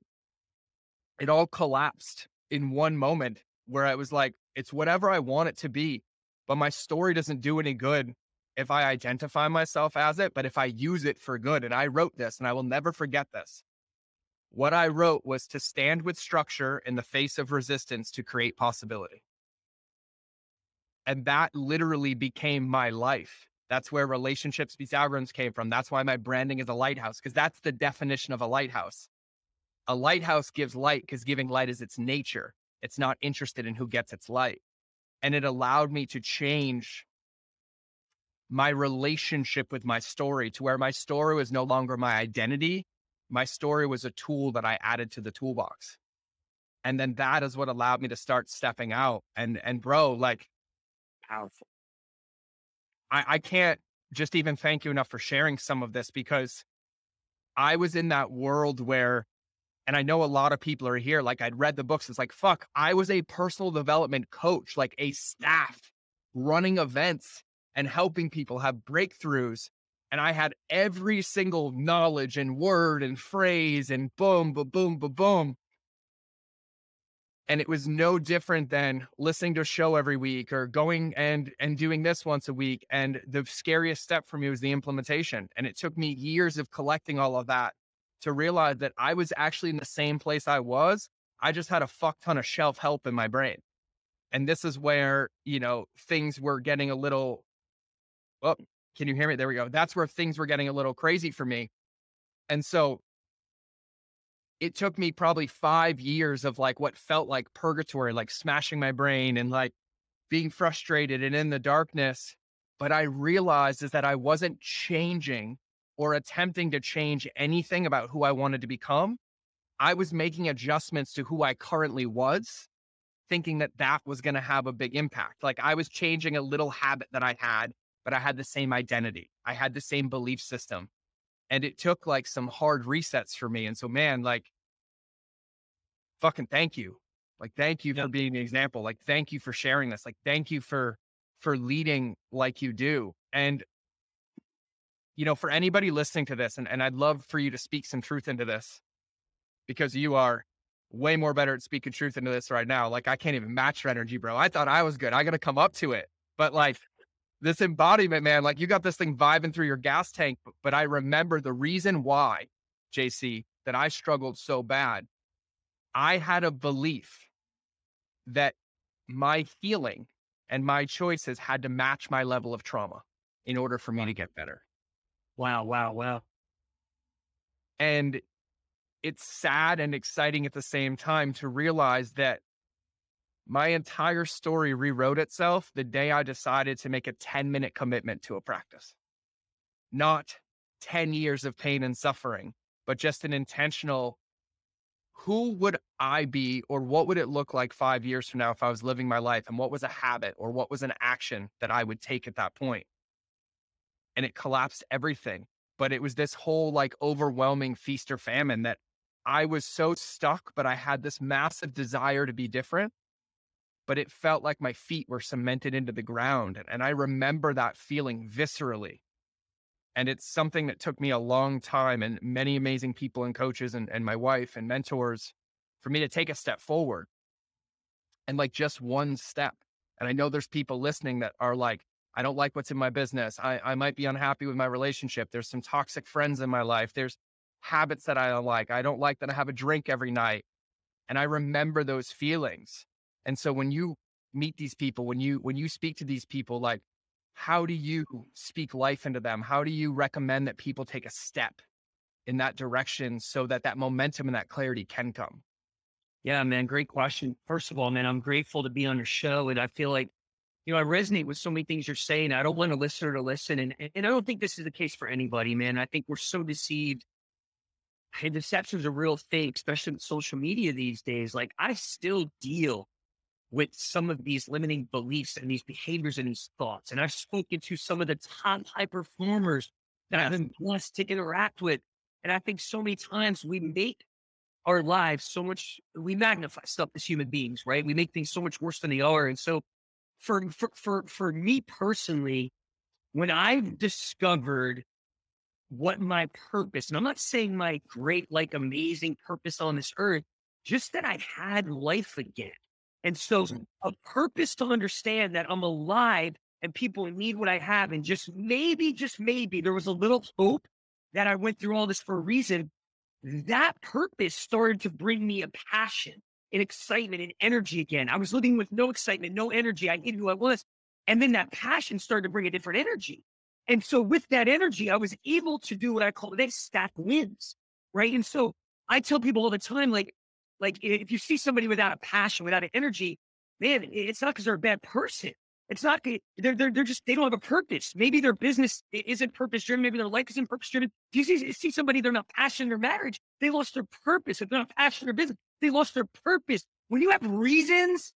it all collapsed in one moment where I was like, it's whatever I want it to be. But my story doesn't do any good if I identify myself as it, but if I use it for good. And I wrote this and I will never forget this. What I wrote was to stand with structure in the face of resistance to create possibility. And that literally became my life. That's where relationships beats algorithms came from. That's why my branding is a lighthouse, because that's the definition of a lighthouse a lighthouse gives light because giving light is its nature. It's not interested in who gets its light. And it allowed me to change my relationship with my story to where my story was no longer my identity. My story was a tool that I added to the toolbox. And then that is what allowed me to start stepping out. And and bro, like powerful. I, I can't just even thank you enough for sharing some of this because I was in that world where And I know a lot of people are here. Like I'd read the books. It's like, fuck, I was a personal development coach, like a staff running events and helping people have breakthroughs. And I had every single knowledge and word and phrase and boom, boom, boom, boom, boom. And it was no different than listening to a show every week or going and and doing this once a week. And the scariest step for me was the implementation. And it took me years of collecting all of that to realize that I was actually in the same place I was. I just had a fuck ton of shelf help in my brain. And this is where, you know, things were getting a little, well, can you hear me? There we go. That's where things were getting a little crazy for me. And so it took me probably five years of like what felt like purgatory, like smashing my brain and like being frustrated and in the darkness. But I realized is that I wasn't changing or attempting to change anything about who I wanted to become. I was making adjustments to who I currently was thinking that that was going to have a big impact. Like I was changing a little habit that I had, but I had the same identity. I had the same belief system. And it took like some hard resets for me. And so, man, like, fucking thank you. Like, thank you for being an example. Like, thank you for sharing this. Like, thank you for, for leading like you do. And, you know, for anybody listening to this, and, and I'd love for you to speak some truth into this because you are way more better at speaking truth into this right now. Like I can't even match your energy, bro. I thought I was good. I got to come up to it. But like this embodiment, man, like you got this thing vibing through your gas tank. But I remember the reason why, JC, that I struggled so bad. I had a belief that my healing and my choices had to match my level of trauma in order for me to get better. Wow, wow, wow. And it's sad and exciting at the same time to realize that my entire story rewrote itself the day I decided to make a 10 minute commitment to a practice. Not 10 years of pain and suffering, but just an intentional who would I be or what would it look like five years from now if I was living my life? And what was a habit or what was an action that I would take at that point? And it collapsed everything. But it was this whole like overwhelming feast or famine that I was so stuck, but I had this massive desire to be different. But it felt like my feet were cemented into the ground. And I remember that feeling viscerally. And it's something that took me a long time and many amazing people and coaches and, and my wife and mentors for me to take a step forward. And like just one step. And I know there's people listening that are like, I don't like what's in my business. I, I might be unhappy with my relationship. There's some toxic friends in my life. There's habits that I don't like. I don't like that I have a drink every night. And I remember those feelings. And so when you meet these people, when you when you speak to these people, like how do you speak life into them? How do you recommend that people take a step in that direction so that that momentum and that clarity can come? Yeah, man, great question. First of all, man, I'm grateful to be on your show, and I feel like you know, I resonate with so many things you're saying. I don't want a listener to listen. And, and I don't think this is the case for anybody, man. I think we're so deceived and deception is a real thing, especially with social media these days. Like I still deal with some of these limiting beliefs and these behaviors and these thoughts. And I've spoken to some of the top high performers that I've been blessed to interact with. And I think so many times we make our lives so much, we magnify stuff as human beings, right? We make things so much worse than they are. And so for, for, for, for me personally, when I've discovered what my purpose, and I'm not saying my great, like amazing purpose on this earth, just that I had life again. And so mm-hmm. a purpose to understand that I'm alive and people need what I have. And just maybe, just maybe there was a little hope that I went through all this for a reason. That purpose started to bring me a passion and excitement and energy again. I was living with no excitement, no energy. I knew who I was. And then that passion started to bring a different energy. And so with that energy, I was able to do what I call they stack wins. Right. And so I tell people all the time, like, like if you see somebody without a passion, without an energy, man, it's not because they're a bad person. It's not they're, they're they're just they don't have a purpose. Maybe their business isn't purpose driven. Maybe their life isn't purpose driven. If you see, see somebody they're not passionate in their marriage, they lost their purpose. If they're not passionate in their business, they lost their purpose. When you have reasons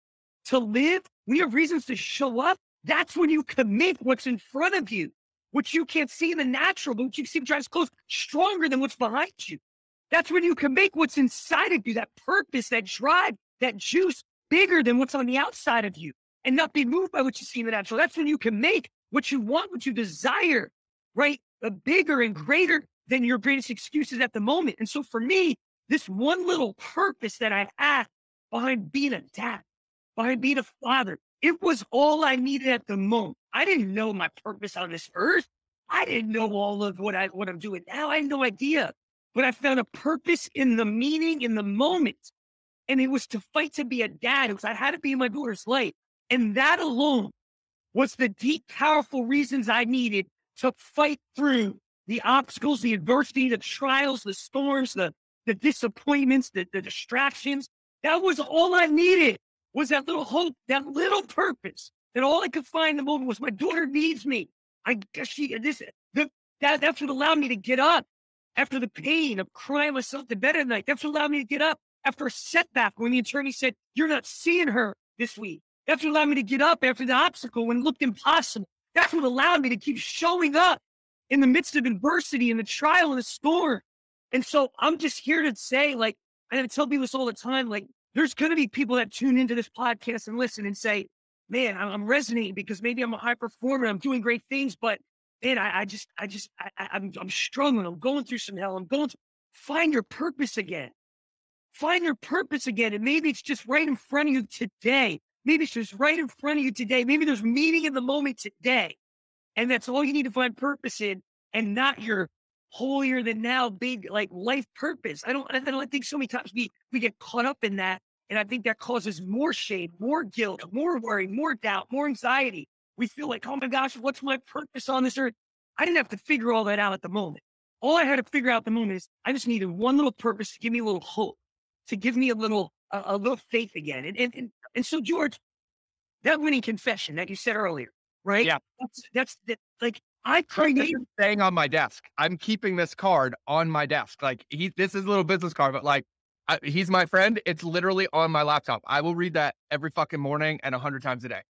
to live, when you have reasons to show up, that's when you commit what's in front of you which you can't see in the natural, but what you see is close, stronger than what's behind you. That's when you can make what's inside of you, that purpose, that drive, that juice bigger than what's on the outside of you and not be moved by what you see in the natural. That's when you can make what you want, what you desire, right? A bigger and greater than your greatest excuses at the moment. And so for me, this one little purpose that I had behind being a dad, behind being a father, it was all I needed at the moment. I didn't know my purpose on this earth. I didn't know all of what I what I'm doing now. I had no idea. But I found a purpose in the meaning in the moment. And it was to fight to be a dad. It was I had to be in my daughter's life. And that alone was the deep, powerful reasons I needed to fight through the obstacles, the adversity, the trials, the storms, the, the disappointments, the, the distractions. That was all I needed was that little hope, that little purpose. That all I could find in the moment was my daughter needs me. I guess she this the, that that's what allowed me to get up after the pain of crying myself to bed at night. That's what allowed me to get up after a setback when the attorney said, You're not seeing her this week. That's what allowed me to get up after the obstacle when it looked impossible. That's what allowed me to keep showing up in the midst of adversity and the trial and the storm. And so I'm just here to say, like, and I tell people this all the time, like, there's going to be people that tune into this podcast and listen and say, man, I'm, I'm resonating because maybe I'm a high performer. I'm doing great things, but man, I, I just, I just, I, I'm, I'm struggling. I'm going through some hell. I'm going to find your purpose again. Find your purpose again. And maybe it's just right in front of you today. Maybe it's just right in front of you today. Maybe there's meaning in the moment today. And that's all you need to find purpose in and not your holier than now big like life purpose. I don't, I don't think so many times we, we get caught up in that. And I think that causes more shame, more guilt, more worry, more doubt, more anxiety. We feel like, oh my gosh, what's my purpose on this earth? I didn't have to figure all that out at the moment. All I had to figure out at the moment is I just needed one little purpose to give me a little hope, to give me a little, a, a little faith again. And, and, and, and so, George, that winning confession that you said earlier, right? Yeah. That's, that's that, like, I created staying on my desk. I'm keeping this card on my desk. Like he, this is a little business card, but like I, he's my friend. It's literally on my laptop. I will read that every fucking morning and a hundred times a day.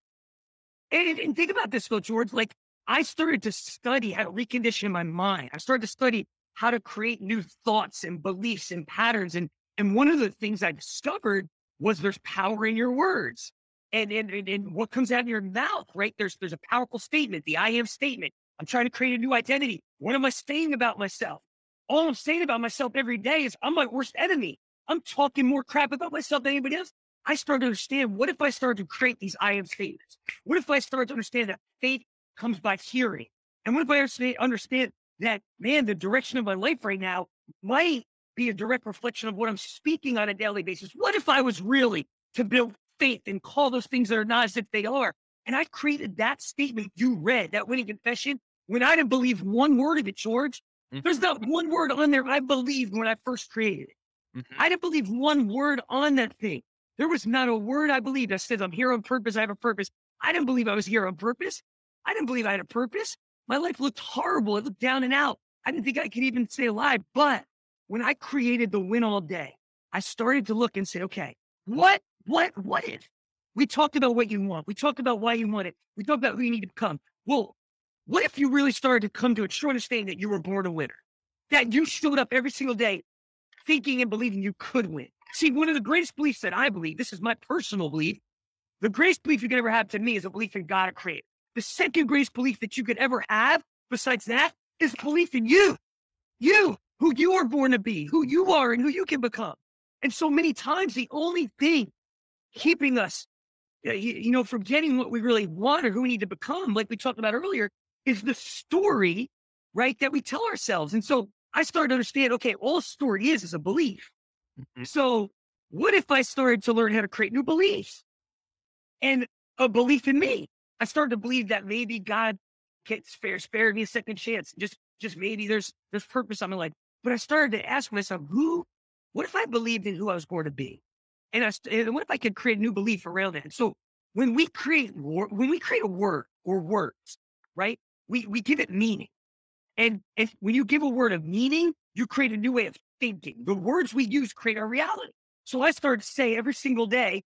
And, and think about this though, George. Like I started to study how to recondition my mind. I started to study how to create new thoughts and beliefs and patterns. And and one of the things I discovered was there's power in your words. And, and, and, and what comes out of your mouth, right? There's there's a powerful statement, the I am statement. I'm trying to create a new identity. What am I saying about myself? All I'm saying about myself every day is I'm my worst enemy. I'm talking more crap about myself than anybody else. I started to understand what if I started to create these I am statements? What if I started to understand that faith comes by hearing? And what if I understand that, man, the direction of my life right now might be a direct reflection of what I'm speaking on a daily basis? What if I was really to build faith and call those things that are not as if they are? And I created that statement you read, that winning confession, when I didn't believe one word of it, George. Mm-hmm. There's not one word on there I believed when I first created it. Mm-hmm. I didn't believe one word on that thing. There was not a word I believed that said, I'm here on purpose. I have a purpose. I didn't believe I was here on purpose. I didn't believe I had a purpose. My life looked horrible. It looked down and out. I didn't think I could even stay alive. But when I created the win all day, I started to look and say, okay, what, what, what if? We talked about what you want. We talked about why you want it. We talked about who you need to become. Well, what if you really started to come to a true understanding that you were born a winner? That you showed up every single day thinking and believing you could win. See, one of the greatest beliefs that I believe, this is my personal belief, the greatest belief you could ever have to me is a belief in God or creator. The second greatest belief that you could ever have besides that is belief in you. You, who you are born to be, who you are and who you can become. And so many times the only thing keeping us you know, from getting what we really want or who we need to become, like we talked about earlier, is the story, right, that we tell ourselves. And so I started to understand, okay, all story is is a belief. Mm-hmm. So what if I started to learn how to create new beliefs and a belief in me? I started to believe that maybe God can spare spare me a second chance. Just just maybe there's there's purpose on my life. But I started to ask myself, who, what if I believed in who I was born to be? And, I, and what if I could create a new belief around that? And so when we create when we create a word or words, right? We we give it meaning. And and when you give a word of meaning, you create a new way of thinking. The words we use create our reality. So I started to say every single day,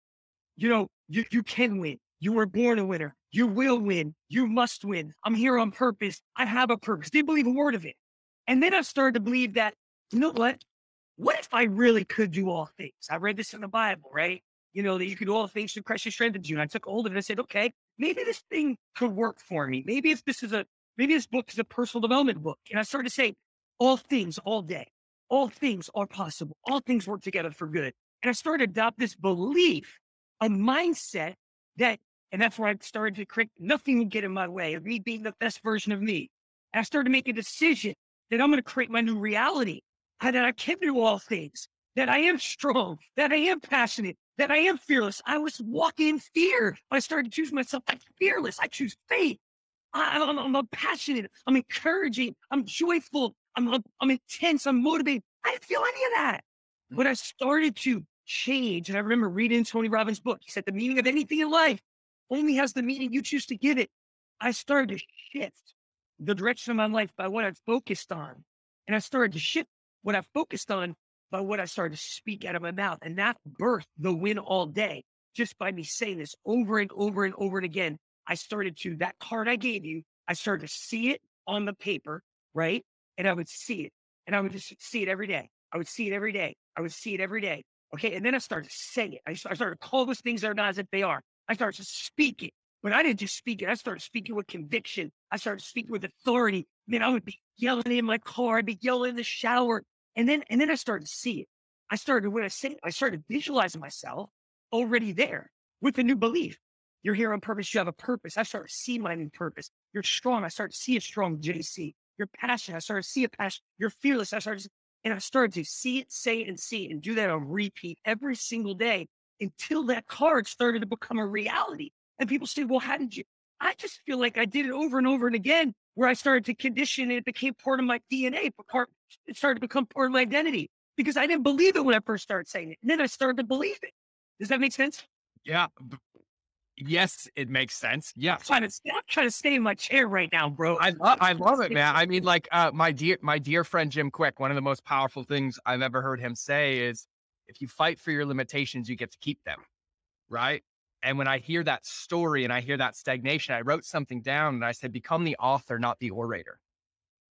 you know, you, you can win. You were born a winner. You will win. You must win. I'm here on purpose. I have a purpose. Didn't believe a word of it. And then I started to believe that, you know what? what if I really could do all things? I read this in the Bible, right? You know, that you could do all things through Christ who strengthens you. And I took hold of it and I said, okay, maybe this thing could work for me. Maybe if this is a, maybe this book is a personal development book. And I started to say, all things, all day, all things are possible. All things work together for good. And I started to adopt this belief, a mindset that, and that's where I started to create nothing would get in my way of me being the best version of me. And I started to make a decision that I'm going to create my new reality and that I can do all things, that I am strong, that I am passionate, that I am fearless. I was walking in fear. I started to choose myself. I'm fearless. I choose faith. I, am passionate. I'm encouraging. I'm joyful. I'm, I'm intense. I'm motivated. I didn't feel any of that. Mm. But I started to change. And I remember reading Tony Robbins' book. He said, The meaning of anything in life only has the meaning you choose to give it. I started to shift the direction of my life by what I focused on. And I started to shift what I focused on by what I started to speak out of my mouth. And that birthed the win all day just by me saying this over and over and over and again. I started to, that card I gave you, I started to see it on the paper, right? And I would see it. And I would just see it every day. I would see it every day. I would see it every day. Okay. And then I started to say it. I started to call those things that are not as if they are. I started to speak it. But I didn't just speak it. I started speaking with conviction. I started speaking with authority. Man, I would be yelling in my car. I'd be yelling in the shower. And then, and then I started to see it. I started, when I say it, I started visualizing myself already there with a new belief. You're here on purpose. You have a purpose. I started to see my new purpose. You're strong. I started to see a strong JC. You're passionate. I started to see a passion. You're fearless. I started to, and I started to see it, say it, and see it, and do that on repeat every single day until that card started to become a reality. And people say, well, how did you? I just feel like I did it over and over and again, where I started to condition it became part of my DNA, part, it started to become part of my identity because I didn't believe it when I first started saying it. And then I started to believe it. Does that make sense? Yeah. Yes, it makes sense. Yeah. I'm trying to, I'm trying to stay in my chair right now, bro. I love, I love it, man. I mean, like, uh, my dear, my dear friend, Jim Kwik. one of the most powerful things I've ever heard him say is if you fight for your limitations, you get to keep them. Right. And when I hear that story and I hear that stagnation, I wrote something down and I said, become the author, not the orator.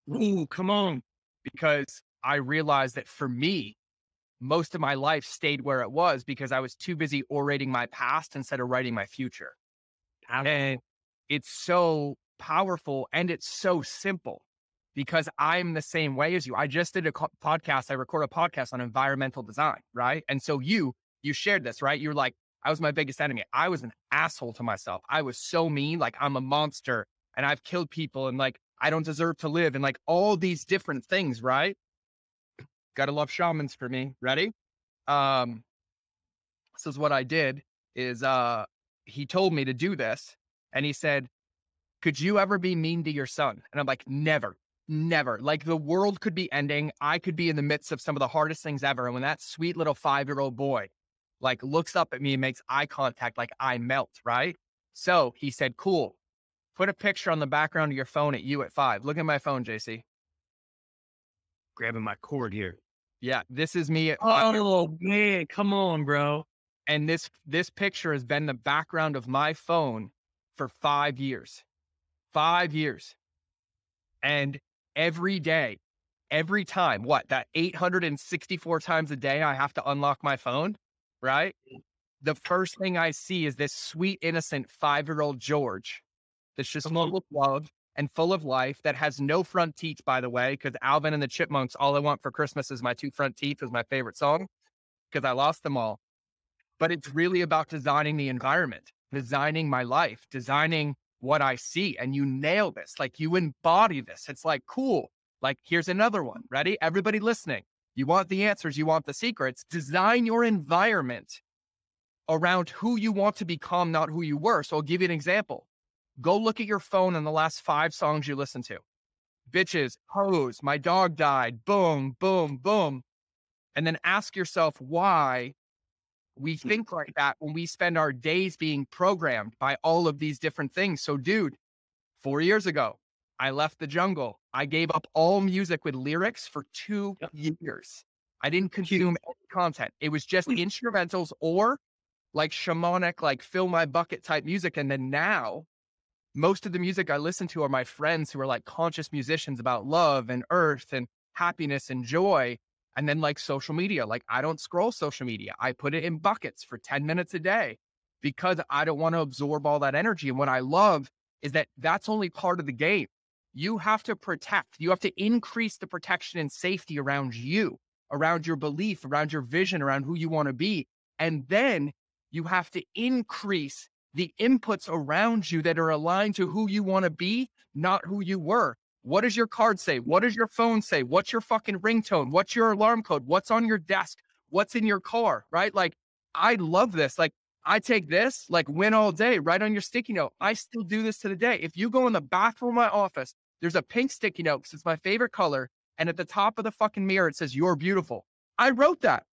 Ooh, come on. Because I realized that for me, most of my life stayed where it was because I was too busy orating my past instead of writing my future. And it's so powerful and it's so simple because I'm the same way as you. I just did a podcast. I record a podcast on environmental design, right? And so you, you shared this, right? You were like, I was my biggest enemy. I was an asshole to myself. I was so mean, like I'm a monster and I've killed people and like I don't deserve to live and like all these different things, right? Gotta love shamans for me. Ready? Um, this is what I did is uh he told me to do this and he said, Could you ever be mean to your son? And I'm like, never, never. Like the world could be ending. I could be in the midst of some of the hardest things ever. And when that sweet little five-year-old boy like looks up at me and makes eye contact, like I melt, right? So he said, Cool. Put a picture on the background of your phone at you at five. Look at my phone, JC. Grabbing my cord here. Yeah, this is me. Uh, oh man, come on, bro. And this this picture has been the background of my phone for five years. Five years. And every day, every time, what, that 864 times a day I have to unlock my phone? right? Mm. The first thing I see is this sweet, innocent five year old George that's just uh-huh. full of love and full of life that has no front teeth, by the way, because Alvin and the Chipmunks, All I Want for Christmas is My Two Front Teeth was my favorite song because I lost them all. But it's really about designing the environment, designing my life, designing what I see. And you nail this, like you embody this. It's like, cool. Like, here's another one. Ready? Everybody listening. You want the answers, you want the secrets. Design your environment around who you want to become, not who you were. So I'll give you an example. Go look at your phone and the last five songs you listened to. Bitches, hose, my dog died, boom, boom, boom. And then ask yourself why we mm-hmm. think like that when we spend our days being programmed by all of these different things. So, dude, four years ago, I left the jungle. I gave up all music with lyrics for two years. I didn't consume any content. It was just mm. instrumentals or like shamanic, like fill my bucket type music. And then now, most of the music I listen to are my friends who are like conscious musicians about love and earth and happiness and joy. And then like social media, like I don't scroll social media. I put it in buckets for 10 minutes a day because I don't want to absorb all that energy. And what I love is that that's only part of the game. You have to protect, you have to increase the protection and safety around you, around your belief, around your vision, around who you want to be. And then you have to increase the inputs around you that are aligned to who you want to be, not who you were. What does your card say? What does your phone say? What's your fucking ringtone? What's your alarm code? What's on your desk? What's in your car? Right? Like, I love this. Like, I take this, like, win all day, right on your sticky note. I still do this to the day. If you go in the bathroom of my office, there's a pink sticky note because it's my favorite color. And at the top of the fucking mirror, it says, You're beautiful. I wrote that.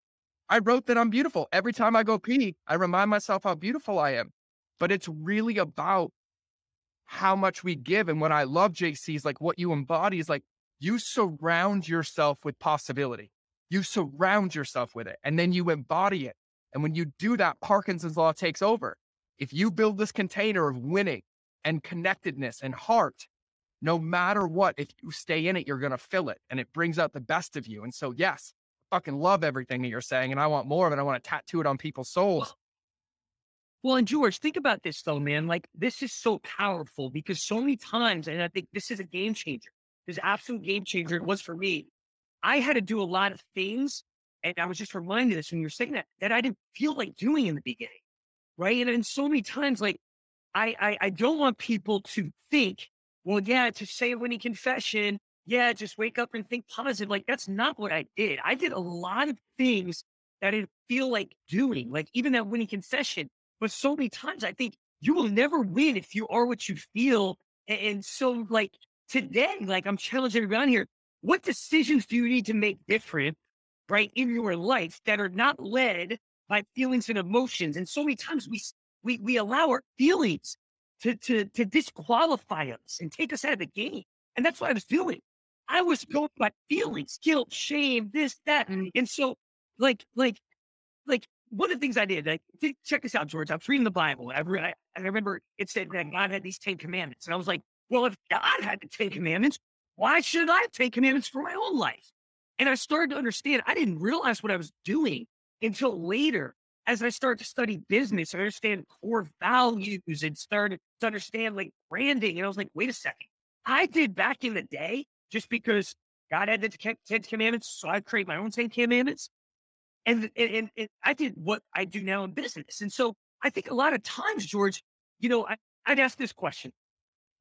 I wrote that I'm beautiful. Every time I go pee, I remind myself how beautiful I am. But it's really about how much we give. And what I love, JC, is like what you embody is like you surround yourself with possibility. You surround yourself with it and then you embody it. And when you do that, Parkinson's law takes over. If you build this container of winning and connectedness and heart, no matter what, if you stay in it, you're going to fill it and it brings out the best of you. And so, yes, I fucking love everything that you're saying. And I want more of it. I want to tattoo it on people's souls. Well, and George, think about this though, man. Like this is so powerful because so many times, and I think this is a game changer. This absolute game changer. It was for me. I had to do a lot of things, and I was just reminded this when you were saying that that I didn't feel like doing in the beginning, right? And, and so many times, like I, I I don't want people to think, well, yeah, to say a winning confession, yeah, just wake up and think positive. Like that's not what I did. I did a lot of things that I didn't feel like doing. Like even that winning confession, but so many times I think you will never win if you are what you feel. And so, like today, like I'm challenging everyone here, what decisions do you need to make different, right, in your life that are not led by feelings and emotions? And so many times we we we allow our feelings to to to disqualify us and take us out of the game. And that's what I was doing. I was going by feelings, guilt, shame, this, that. And, and so like like like one of the things I did, like, check this out, George. I was reading the Bible. I, I, I remember it said that God had these 10 commandments. And I was like, well, if God had the 10 commandments, why should I take commandments for my own life? And I started to understand, I didn't realize what I was doing until later as I started to study business, I understand core values and started to understand like branding. And I was like, wait a second. I did back in the day just because God had the 10 commandments. So I create my own 10 commandments. And, and, and I did what I do now in business. And so I think a lot of times, George, you know, I, I'd ask this question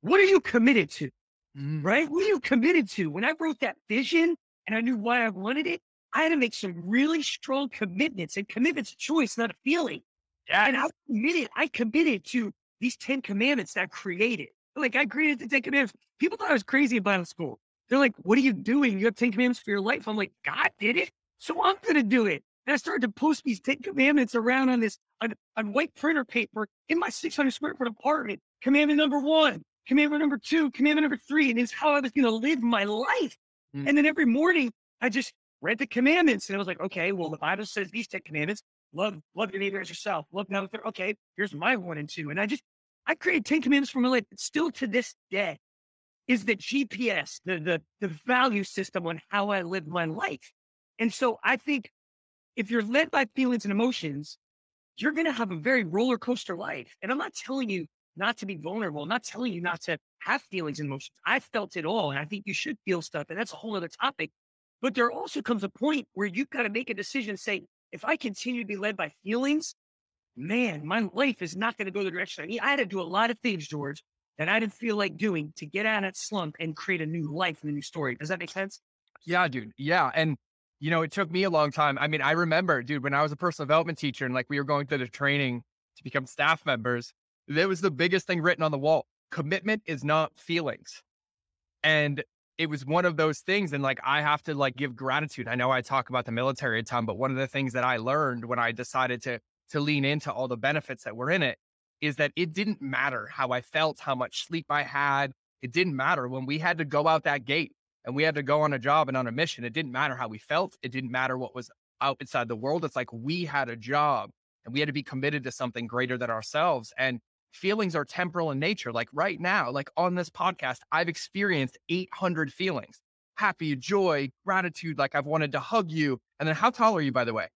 What are you committed to? Mm. Right? What are you committed to? When I wrote that vision and I knew why I wanted it, I had to make some really strong commitments and commitments a choice, not a feeling. Yeah. And I committed, I committed to these 10 commandments that I created. Like I created the 10 commandments. People thought I was crazy in Bible school. They're like, what are you doing? You have 10 commandments for your life. I'm like, God did it. So I'm going to do it. And I started to post these Ten Commandments around on this on, on white printer paper in my 600 square foot apartment. Commandment number one, commandment number two, commandment number three, and it's how I was going to live my life. Mm. And then every morning, I just read the commandments, and I was like, okay, well, the Bible says these Ten Commandments: love, love your neighbor as yourself, love another. Okay, here's my one and two, and I just I created Ten Commandments for my life. Still to this day, is the GPS, the the the value system on how I live my life. And so I think if you're led by feelings and emotions, you're going to have a very roller coaster life. And I'm not telling you not to be vulnerable. I'm not telling you not to have feelings and emotions. I felt it all. And I think you should feel stuff. And that's a whole other topic. But there also comes a point where you've got to make a decision say, if I continue to be led by feelings, man, my life is not going to go the direction I need. I had to do a lot of things, George, that I didn't feel like doing to get out of that slump and create a new life and a new story. Does that make sense? Yeah, dude. Yeah. And you know, it took me a long time. I mean, I remember, dude, when I was a personal development teacher and like we were going through the training to become staff members, there was the biggest thing written on the wall. Commitment is not feelings. And it was one of those things. And like, I have to like give gratitude. I know I talk about the military a ton, but one of the things that I learned when I decided to, to lean into all the benefits that were in it is that it didn't matter how I felt, how much sleep I had. It didn't matter when we had to go out that gate and we had to go on a job and on a mission. It didn't matter how we felt. It didn't matter what was outside the world. It's like we had a job and we had to be committed to something greater than ourselves. And feelings are temporal in nature. Like right now, like on this podcast, I've experienced 800 feelings. happy, joy, gratitude. Like I've wanted to hug you. And then how tall are you, by the way?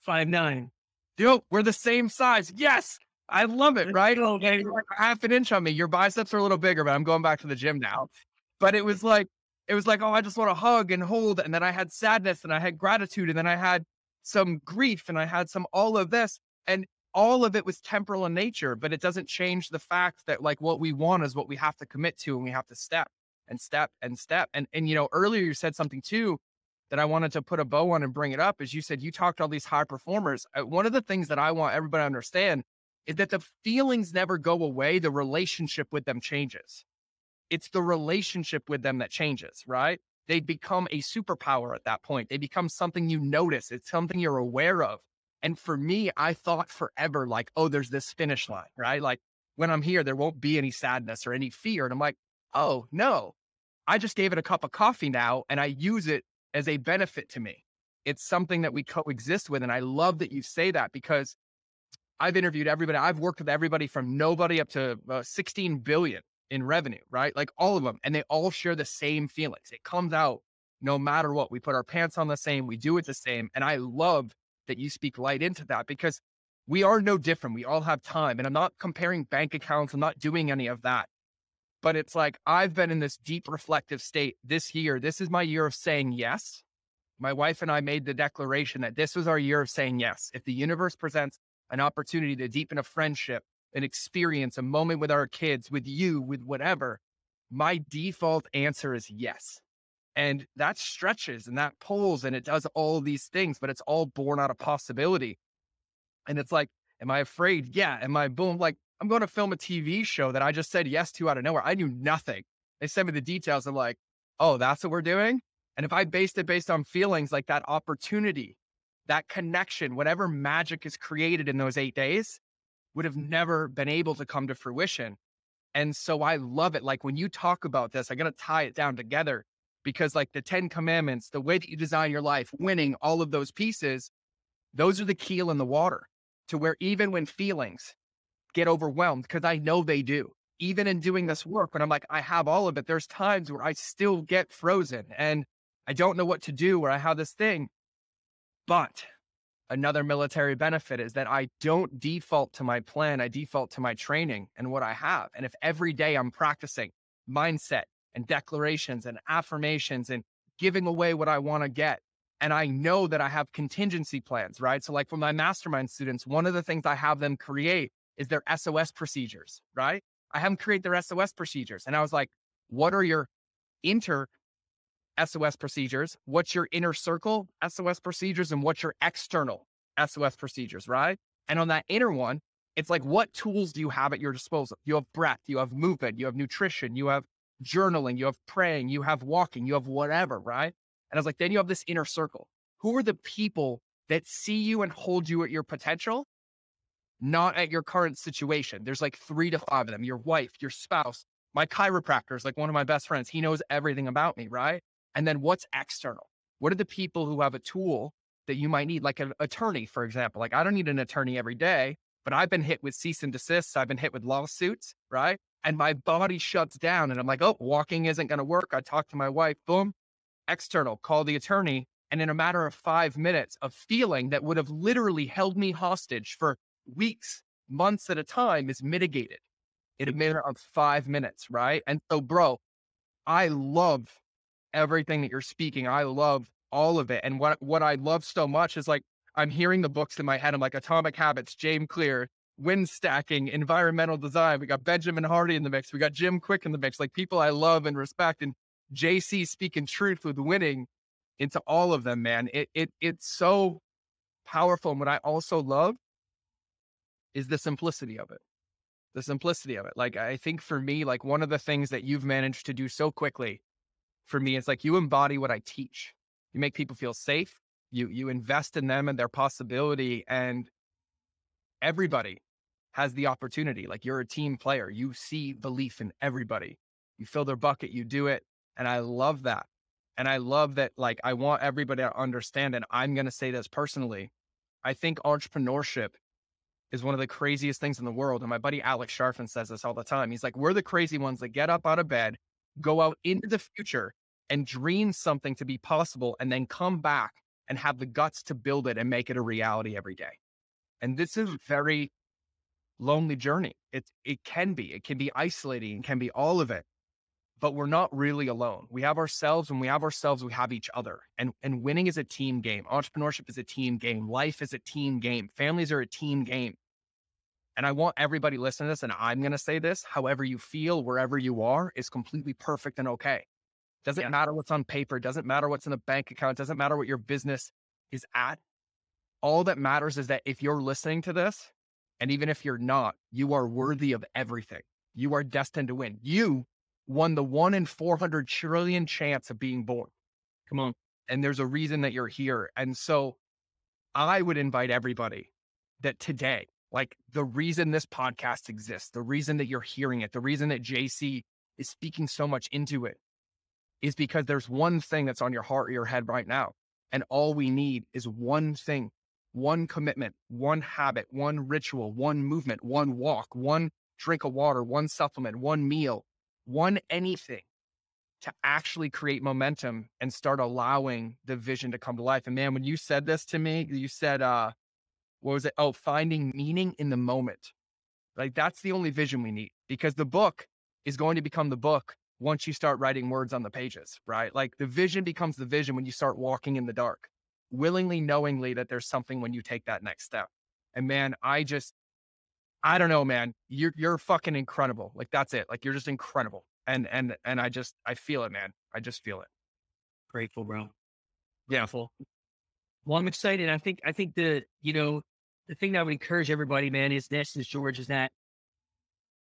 Five nine. Dude, we're the same size. Yes. I love it, right? Okay. Half an inch on me. Your biceps are a little bigger, but I'm going back to the gym now. But it was like, it was like, oh, I just want to hug and hold. And then I had sadness and I had gratitude and then I had some grief and I had some all of this. And all of it was temporal in nature, but it doesn't change the fact that like what we want is what we have to commit to and we have to step and step and step. And and you know, earlier you said something too that I wanted to put a bow on and bring it up is you said you talked to all these high performers. Uh, one of the things that I want everybody to understand is that the feelings never go away, the relationship with them changes. It's the relationship with them that changes, right? They become a superpower at that point. They become something you notice. It's something you're aware of. And for me, I thought forever, like, oh, there's this finish line, right? Like when I'm here, there won't be any sadness or any fear. And I'm like, oh, no, I just gave it a cup of coffee now and I use it as a benefit to me. It's something that we coexist with. And I love that you say that because I've interviewed everybody. I've worked with everybody from nobody up to uh, 16 billion in revenue, right? Like all of them. And they all share the same feelings. It comes out no matter what. We put our pants on the same, we do it the same. And I love that you speak light into that because we are no different. We all have time. And I'm not comparing bank accounts, I'm not doing any of that. But it's like I've been in this deep reflective state this year. This is my year of saying yes. My wife and I made the declaration that this was our year of saying yes. If the universe presents an opportunity to deepen a friendship, an experience, a moment with our kids, with you, with whatever, my default answer is yes. And that stretches and that pulls and it does all these things, but it's all born out of possibility. And it's like, am I afraid? Yeah. Am I boom? Like, I'm going to film a TV show that I just said yes to out of nowhere. I knew nothing. They sent me the details. I'm like, oh, that's what we're doing. And if I based it based on feelings like that opportunity, that connection, whatever magic is created in those eight days, would have never been able to come to fruition. And so I love it. Like when you talk about this, I got to tie it down together because, like the 10 commandments, the way that you design your life, winning, all of those pieces, those are the keel in the water to where even when feelings get overwhelmed, because I know they do, even in doing this work, when I'm like, I have all of it, there's times where I still get frozen and I don't know what to do, where I have this thing. But another military benefit is that I don't default to my plan. I default to my training and what I have. And if every day I'm practicing mindset and declarations and affirmations and giving away what I want to get, and I know that I have contingency plans, right? So, like for my mastermind students, one of the things I have them create is their SOS procedures, right? I have them create their SOS procedures. And I was like, what are your inter SOS procedures, what's your inner circle SOS procedures, and what's your external SOS procedures, right? And on that inner one, it's like, what tools do you have at your disposal? You have breath, you have movement, you have nutrition, you have journaling, you have praying, you have walking, you have whatever, right? And I was like, then you have this inner circle. Who are the people that see you and hold you at your potential, not at your current situation? There's like three to five of them your wife, your spouse, my chiropractor is like one of my best friends. He knows everything about me, right? And then what's external? What are the people who have a tool that you might need, like an attorney, for example? Like, I don't need an attorney every day, but I've been hit with cease and desists. I've been hit with lawsuits, right? And my body shuts down and I'm like, oh, walking isn't going to work. I talk to my wife, boom, external, call the attorney. And in a matter of five minutes, a feeling that would have literally held me hostage for weeks, months at a time is mitigated in a matter of five minutes, right? And so, bro, I love everything that you're speaking. I love all of it. And what what I love so much is like I'm hearing the books in my head. I'm like Atomic Habits, James Clear, Win Stacking, Environmental Design. We got Benjamin Hardy in the mix. We got Jim Kwik in the mix. Like people I love and respect. And JC speaking truth with winning into all of them, man. It it it's so powerful. And what I also love is the simplicity of it. The simplicity of it. Like I think for me, like one of the things that you've managed to do so quickly for me it's like you embody what I teach. You make people feel safe. You you invest in them and their possibility, and everybody has the opportunity. Like you're a team player. You see belief in everybody. You fill their bucket. You do it, and I love that. And I love that. Like I want everybody to understand. And I'm going to say this personally. I think entrepreneurship is one of the craziest things in the world. And my buddy Alex Charfen says this all the time. He's like, we're the crazy ones that get up out of bed, go out into the future and dream something to be possible and then come back and have the guts to build it and make it a reality every day. And this is a very lonely journey. It it can be. It can be isolating, it can be all of it. But we're not really alone. We have ourselves. When we have ourselves, we have each other. And and winning is a team game. Entrepreneurship is a team game. Life is a team game. Families are a team game. And I want everybody listening to this, and I'm going to say this however you feel, wherever you are, is completely perfect and okay. Doesn't yeah. matter what's on paper, doesn't matter what's in the bank account, doesn't matter what your business is at. All that matters is that if you're listening to this, and even if you're not, you are worthy of everything. You are destined to win. You won the one in 400 trillion chance of being born. Come on. And there's a reason that you're here. And so I would invite everybody that today, like the reason this podcast exists, the reason that you're hearing it, the reason that JC is speaking so much into it is because there's one thing that's on your heart or your head right now. And all we need is one thing, one commitment, one habit, one ritual, one movement, one walk, one drink of water, one supplement, one meal, one anything to actually create momentum and start allowing the vision to come to life. And man, when you said this to me, you said, uh, what was it? Oh, finding meaning in the moment. Like that's the only vision we need because the book is going to become the book once you start writing words on the pages, right? Like the vision becomes the vision when you start walking in the dark, willingly, knowingly that there's something when you take that next step. And man, I just, I don't know, man. You're you're fucking incredible. Like that's it. Like you're just incredible. And and and I just I feel it, man. I just feel it. Grateful, bro. Yeah. Well, I'm excited. I think I think the you know the thing that I would encourage everybody, man, is this is George is that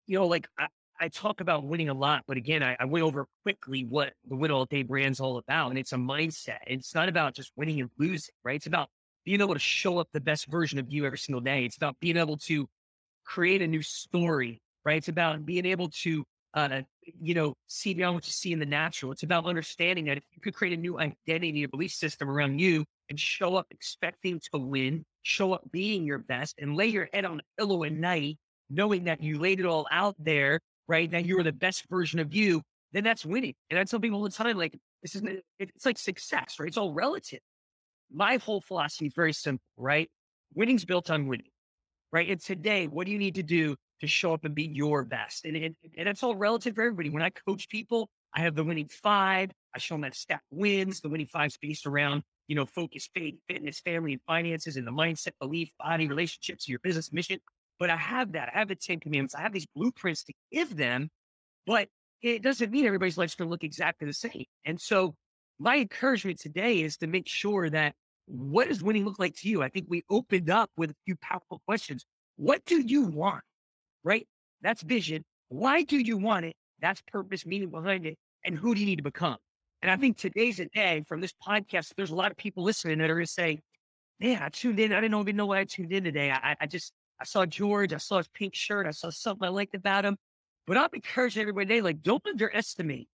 you know like I, I talk about winning a lot, but again, I, I went over quickly what the Win All Day brand's all about. And it's a mindset. It's not about just winning and losing, right? It's about being able to show up the best version of you every single day. It's about being able to create a new story, right? It's about being able to, uh, you know, see beyond what you see in the natural. It's about understanding that if you could create a new identity, a belief system around you and show up expecting to win, show up being your best and lay your head on the pillow at night, knowing that you laid it all out there right? That you are the best version of you, then that's winning. And I tell people all the time, like, this isn't, it's like success, right? It's all relative. My whole philosophy is very simple, right? Winning's built on winning, right? And today, what do you need to do to show up and be your best? And, and, and it's all relative for everybody. When I coach people, I have the winning five. I show them that stack wins. The winning five is based around, you know, focus, faith, fitness, family, and finances, and the mindset, belief, body, relationships, your business mission. But I have that. I have the 10 commandments. I have these blueprints to give them, but it doesn't mean everybody's life's going to look exactly the same. And so my encouragement today is to make sure that what does winning look like to you? I think we opened up with a few powerful questions. What do you want? Right? That's vision. Why do you want it? That's purpose, meaning behind it. And who do you need to become? And I think today's a day from this podcast, there's a lot of people listening that are going to say, man, I tuned in. I didn't even know why I tuned in today. I, I just, I saw George. I saw his pink shirt. I saw something I liked about him. But I'm encouraging everybody today, like, don't underestimate,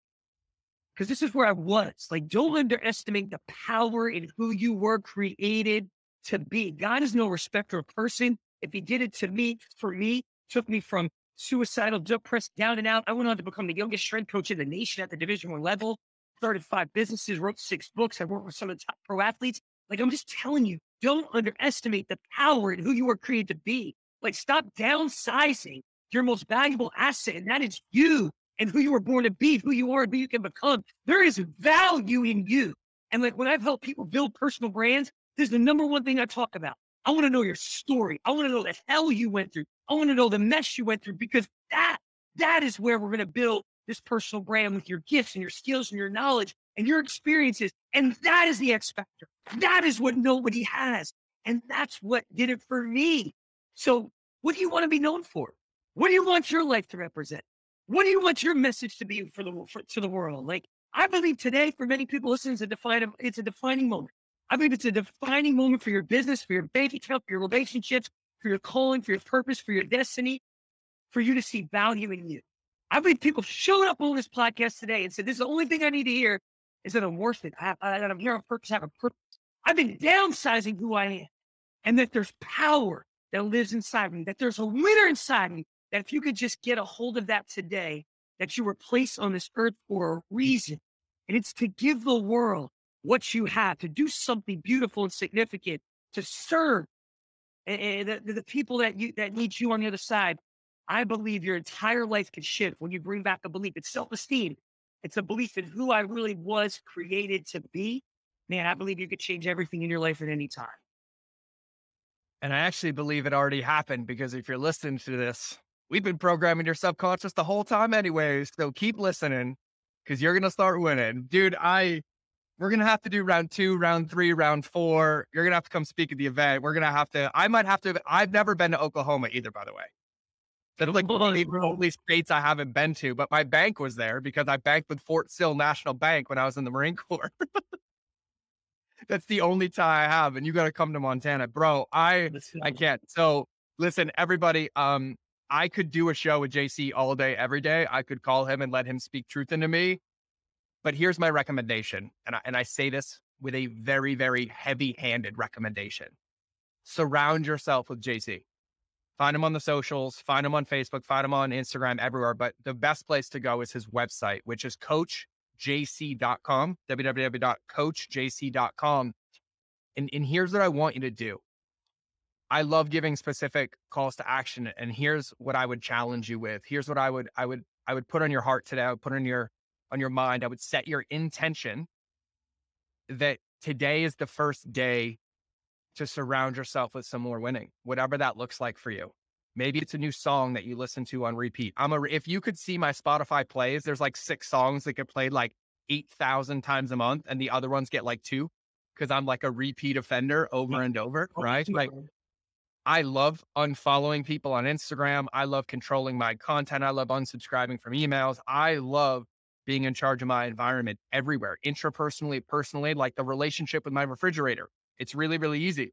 because this is where I was. Like, don't underestimate the power in who you were created to be. God is no respecter of person. If he did it to me, for me, took me from suicidal, depressed, down and out. I went on to become the youngest strength coach in the nation at the division one level, started five businesses, wrote six books. I worked with some of the top pro athletes. Like, I'm just telling you, don't underestimate the power in who you were created to be. Like, stop downsizing your most valuable asset, and that is you and who you were born to be, who you are, and who you can become. There is value in you. And like when I've helped people build personal brands, this is the number one thing I talk about. I want to know your story. I want to know the hell you went through. I want to know the mess you went through because that that is where we're going to build this personal brand with your gifts and your skills and your knowledge and your experiences. And that is the X factor. That is what nobody has. And that's what did it for me. So, what do you want to be known for? What do you want your life to represent? What do you want your message to be for the for, to the world? Like, I believe today, for many people listening, it's a defining it's a defining moment. I believe it's a defining moment for your business, for your bank account, for your relationships, for your calling, for your purpose, for your destiny, for you to see value in you. I believe people showed up on this podcast today and said, "This is the only thing I need to hear is that I'm worth it. I, I, I'm here on purpose. I have a purpose. I've been downsizing who I am, and that there's power that lives inside me. That there's a winner inside me. That if you could just get a hold of that today, that you were placed on this earth for a reason, And it's to give the world what you have, to do something beautiful and significant, to serve and, the, the people that you that need you on the other side. I believe your entire life can shift when you bring back a belief. It's self-esteem. It's a belief in who I really was created to be. Man, I believe you could change everything in your life at any time. And I actually believe it already happened because if you're listening to this, we've been programming your subconscious the whole time anyways. So keep listening because you're gonna start winning. Dude, I we're gonna have to do round two, round three, round four. You're gonna have to come speak at the event. We're gonna have to. I might have to. I've never been to Oklahoma either, by the way. That's like the only states I haven't been to. But my bank was there because I banked with Fort Sill National Bank when I was in the Marine Corps. [LAUGHS] That's the only tie I have, and you got to come to Montana, bro. I I can't. So listen, everybody. Um, I could do a show with JC all day, every day. I could call him and let him speak truth into me. But here's my recommendation. And I, and I say this with a very, very heavy handed recommendation surround yourself with JC. Find him on the socials, find him on Facebook, find him on Instagram, everywhere. But the best place to go is his website, which is coachjc.com, www.coachjc.com. And, and here's what I want you to do I love giving specific calls to action. And here's what I would challenge you with. Here's what I would I would I would put on your heart today. I would put on your on your mind. I would set your intention that today is the first day to surround yourself with some more winning, whatever that looks like for you. Maybe it's a new song that you listen to on repeat. I'm a if you could see my Spotify plays, there's like six songs that get played like 8,000 times a month and the other ones get like two because I'm like a repeat offender over and over, oh, right? Like I love unfollowing people on Instagram. I love controlling my content. I love unsubscribing from emails. I love being in charge of my environment everywhere, intrapersonally, personally, like the relationship with my refrigerator. It's really, really easy.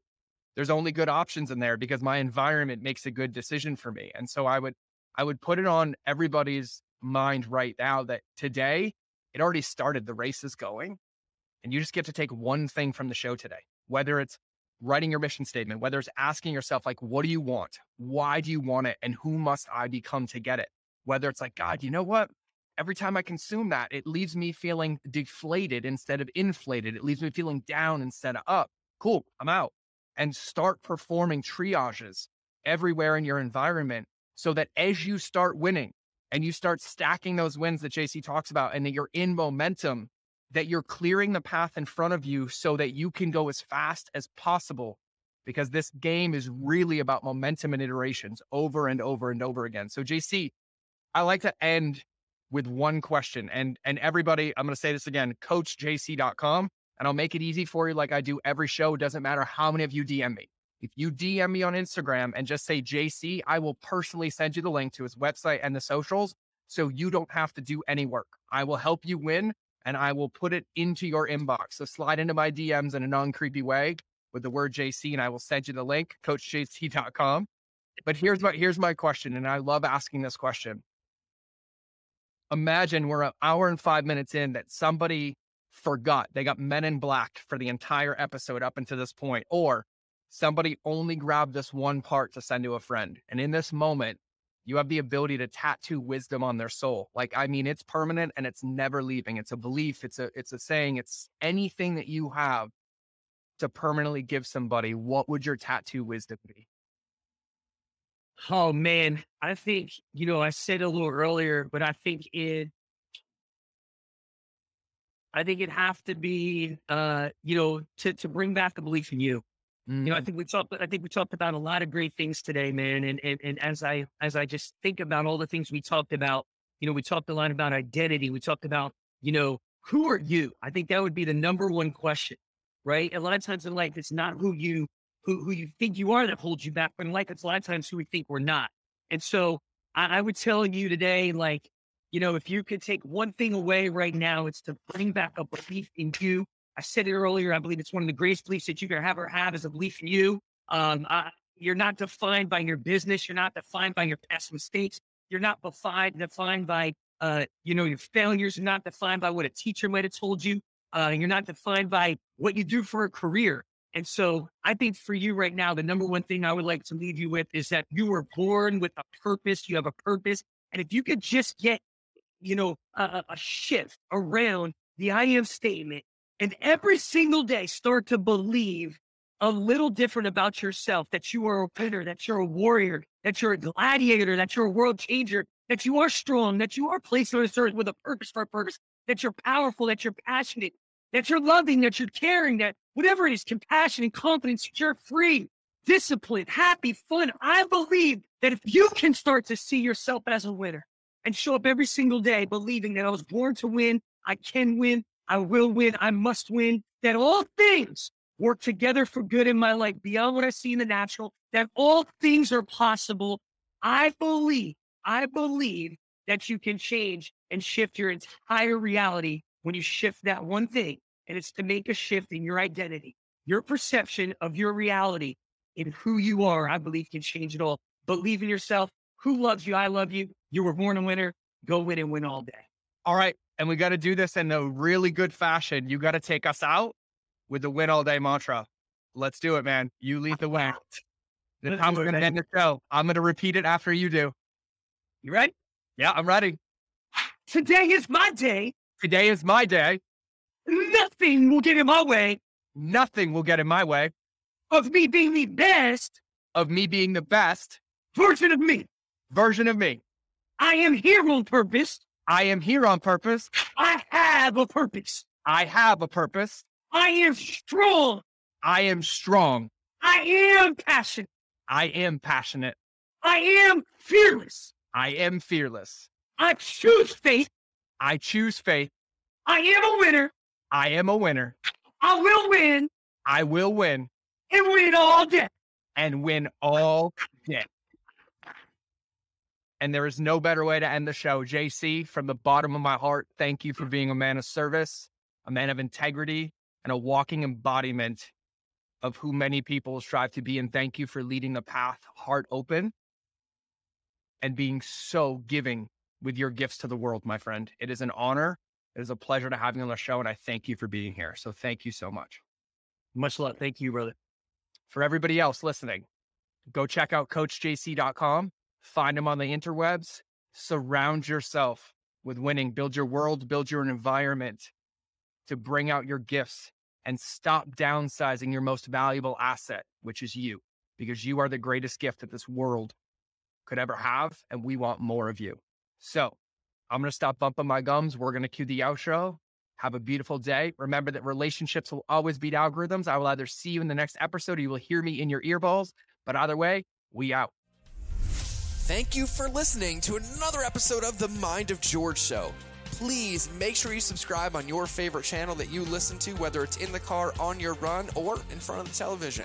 There's only good options in there because my environment makes a good decision for me. And so I would I would put it on everybody's mind right now that today it already started. The race is going. And you just get to take one thing from the show today, whether it's writing your mission statement, whether it's asking yourself, like, what do you want? Why do you want it? And who must I become to get it? Whether it's like, God, you know what? Every time I consume that, it leaves me feeling deflated instead of inflated. It leaves me feeling down instead of up. Cool, I'm out. And start performing triages everywhere in your environment so that as you start winning and you start stacking those wins that JC talks about and that you're in momentum, that you're clearing the path in front of you so that you can go as fast as possible because this game is really about momentum and iterations over and over and over again. So JC, I like to end with one question and and everybody, I'm going to say this again, coachjc.com and I'll make it easy for you like I do every show, it doesn't matter how many of you DM me. If you DM me on Instagram and just say JC, I will personally send you the link to his website and the socials so you don't have to do any work. I will help you win and I will put it into your inbox. So slide into my DMs in a non creepy way with the word JC, and I will send you the link, coachjc.com. But here's my here's my question, and I love asking this question. Imagine we're an hour and five minutes in that somebody forgot they got men in black for the entire episode up until this point, or somebody only grabbed this one part to send to a friend. And in this moment, you have the ability to tattoo wisdom on their soul. Like, I mean, it's permanent and it's never leaving. It's a belief. It's a, it's a saying. It's anything that you have to permanently give somebody. What would your tattoo wisdom be? Oh man, I think, you know, I said a little earlier, but I think it, I think it have to be, uh, you know, to, to bring back a belief in you. Mm-hmm. You know, I think we talked. I think we talked about a lot of great things today, man. And, and and as I as I just think about all the things we talked about, you know, we talked a lot about identity. We talked about, you know, who are you? I think that would be the number one question, right? A lot of times in life, it's not who you who who you think you are that holds you back, but in life, it's a lot of times who we think we're not. And so, I, I would tell you today, like, you know, if you could take one thing away right now, it's to bring back a belief in you I said it earlier. I believe it's one of the greatest beliefs that you can ever have is a belief in you. Um, I, you're not defined by your business. You're not defined by your past mistakes. You're not defined defined by uh, you know your failures. You're not defined by what a teacher might have told you. Uh, you're not defined by what you do for a career. And so I think for you right now, the number one thing I would like to leave you with is that you were born with a purpose. You have a purpose. And if you could just get, you know, a, a shift around the I am statement, and every single day start to believe a little different about yourself that you are a winner, that you're a warrior, that you're a gladiator, that you're a world changer, that you are strong, that you are placed on this earth with a purpose for a purpose, that you're powerful, that you're passionate, that you're loving, that you're caring, that whatever it is, compassion and confidence, you're free, disciplined, happy, fun. I believe that if you can start to see yourself as a winner and show up every single day believing that I was born to win, I can win, I will win, I must win, that all things work together for good in my life beyond what I see in the natural, that all things are possible. I believe, I believe that you can change and shift your entire reality when you shift that one thing. And it's to make a shift in your identity, your perception of your reality in who you are, I believe can change it all. Believe in yourself. Who loves you? I love you. You were born a winner. Go win and win all day. All right. And we got to do this in a really good fashion. You got to take us out with the win all day mantra. Let's do it, man. You lead the way. The time's going to end the show. I'm going to repeat it after you do. You ready? Yeah, I'm ready. [SIGHS] Today is my day. Today is my day. Nothing will get in my way Nothing will get in my way of me being the best of me being the best version of me. Version of me. I am here on purpose. I am here on purpose. I have a purpose. I have a purpose. I am strong. I am strong. I am passionate. I am passionate. I am fearless. I am fearless. I choose faith. I choose faith. I am a winner. I am a winner. I will win I will win and win all day. and win all day. And there is no better way to end the show. JC, from the bottom of my heart, thank you for being a man of service, a man of integrity, and a walking embodiment of who many people strive to be. And thank you for leading the path heart open and being so giving with your gifts to the world, my friend. It is an honor. It is a pleasure to have you on the show. And I thank you for being here. So thank you so much. Much love. Thank you, brother. For everybody else listening, go check out coachjc.com, find them on the interwebs, surround yourself with winning, build your world, build your environment to bring out your gifts and stop downsizing your most valuable asset, which is you, because you are the greatest gift that this world could ever have. And we want more of you. So I'm going to stop bumping my gums. We're going to cue the outro. Have a beautiful day. Remember that relationships will always beat algorithms. I will either see you in the next episode or you will hear me in your earballs. But either way, we out. Thank you for listening to another episode of The Mind of George Show. Please make sure you subscribe on your favorite channel that you listen to, whether it's in the car, on your run, or in front of the television.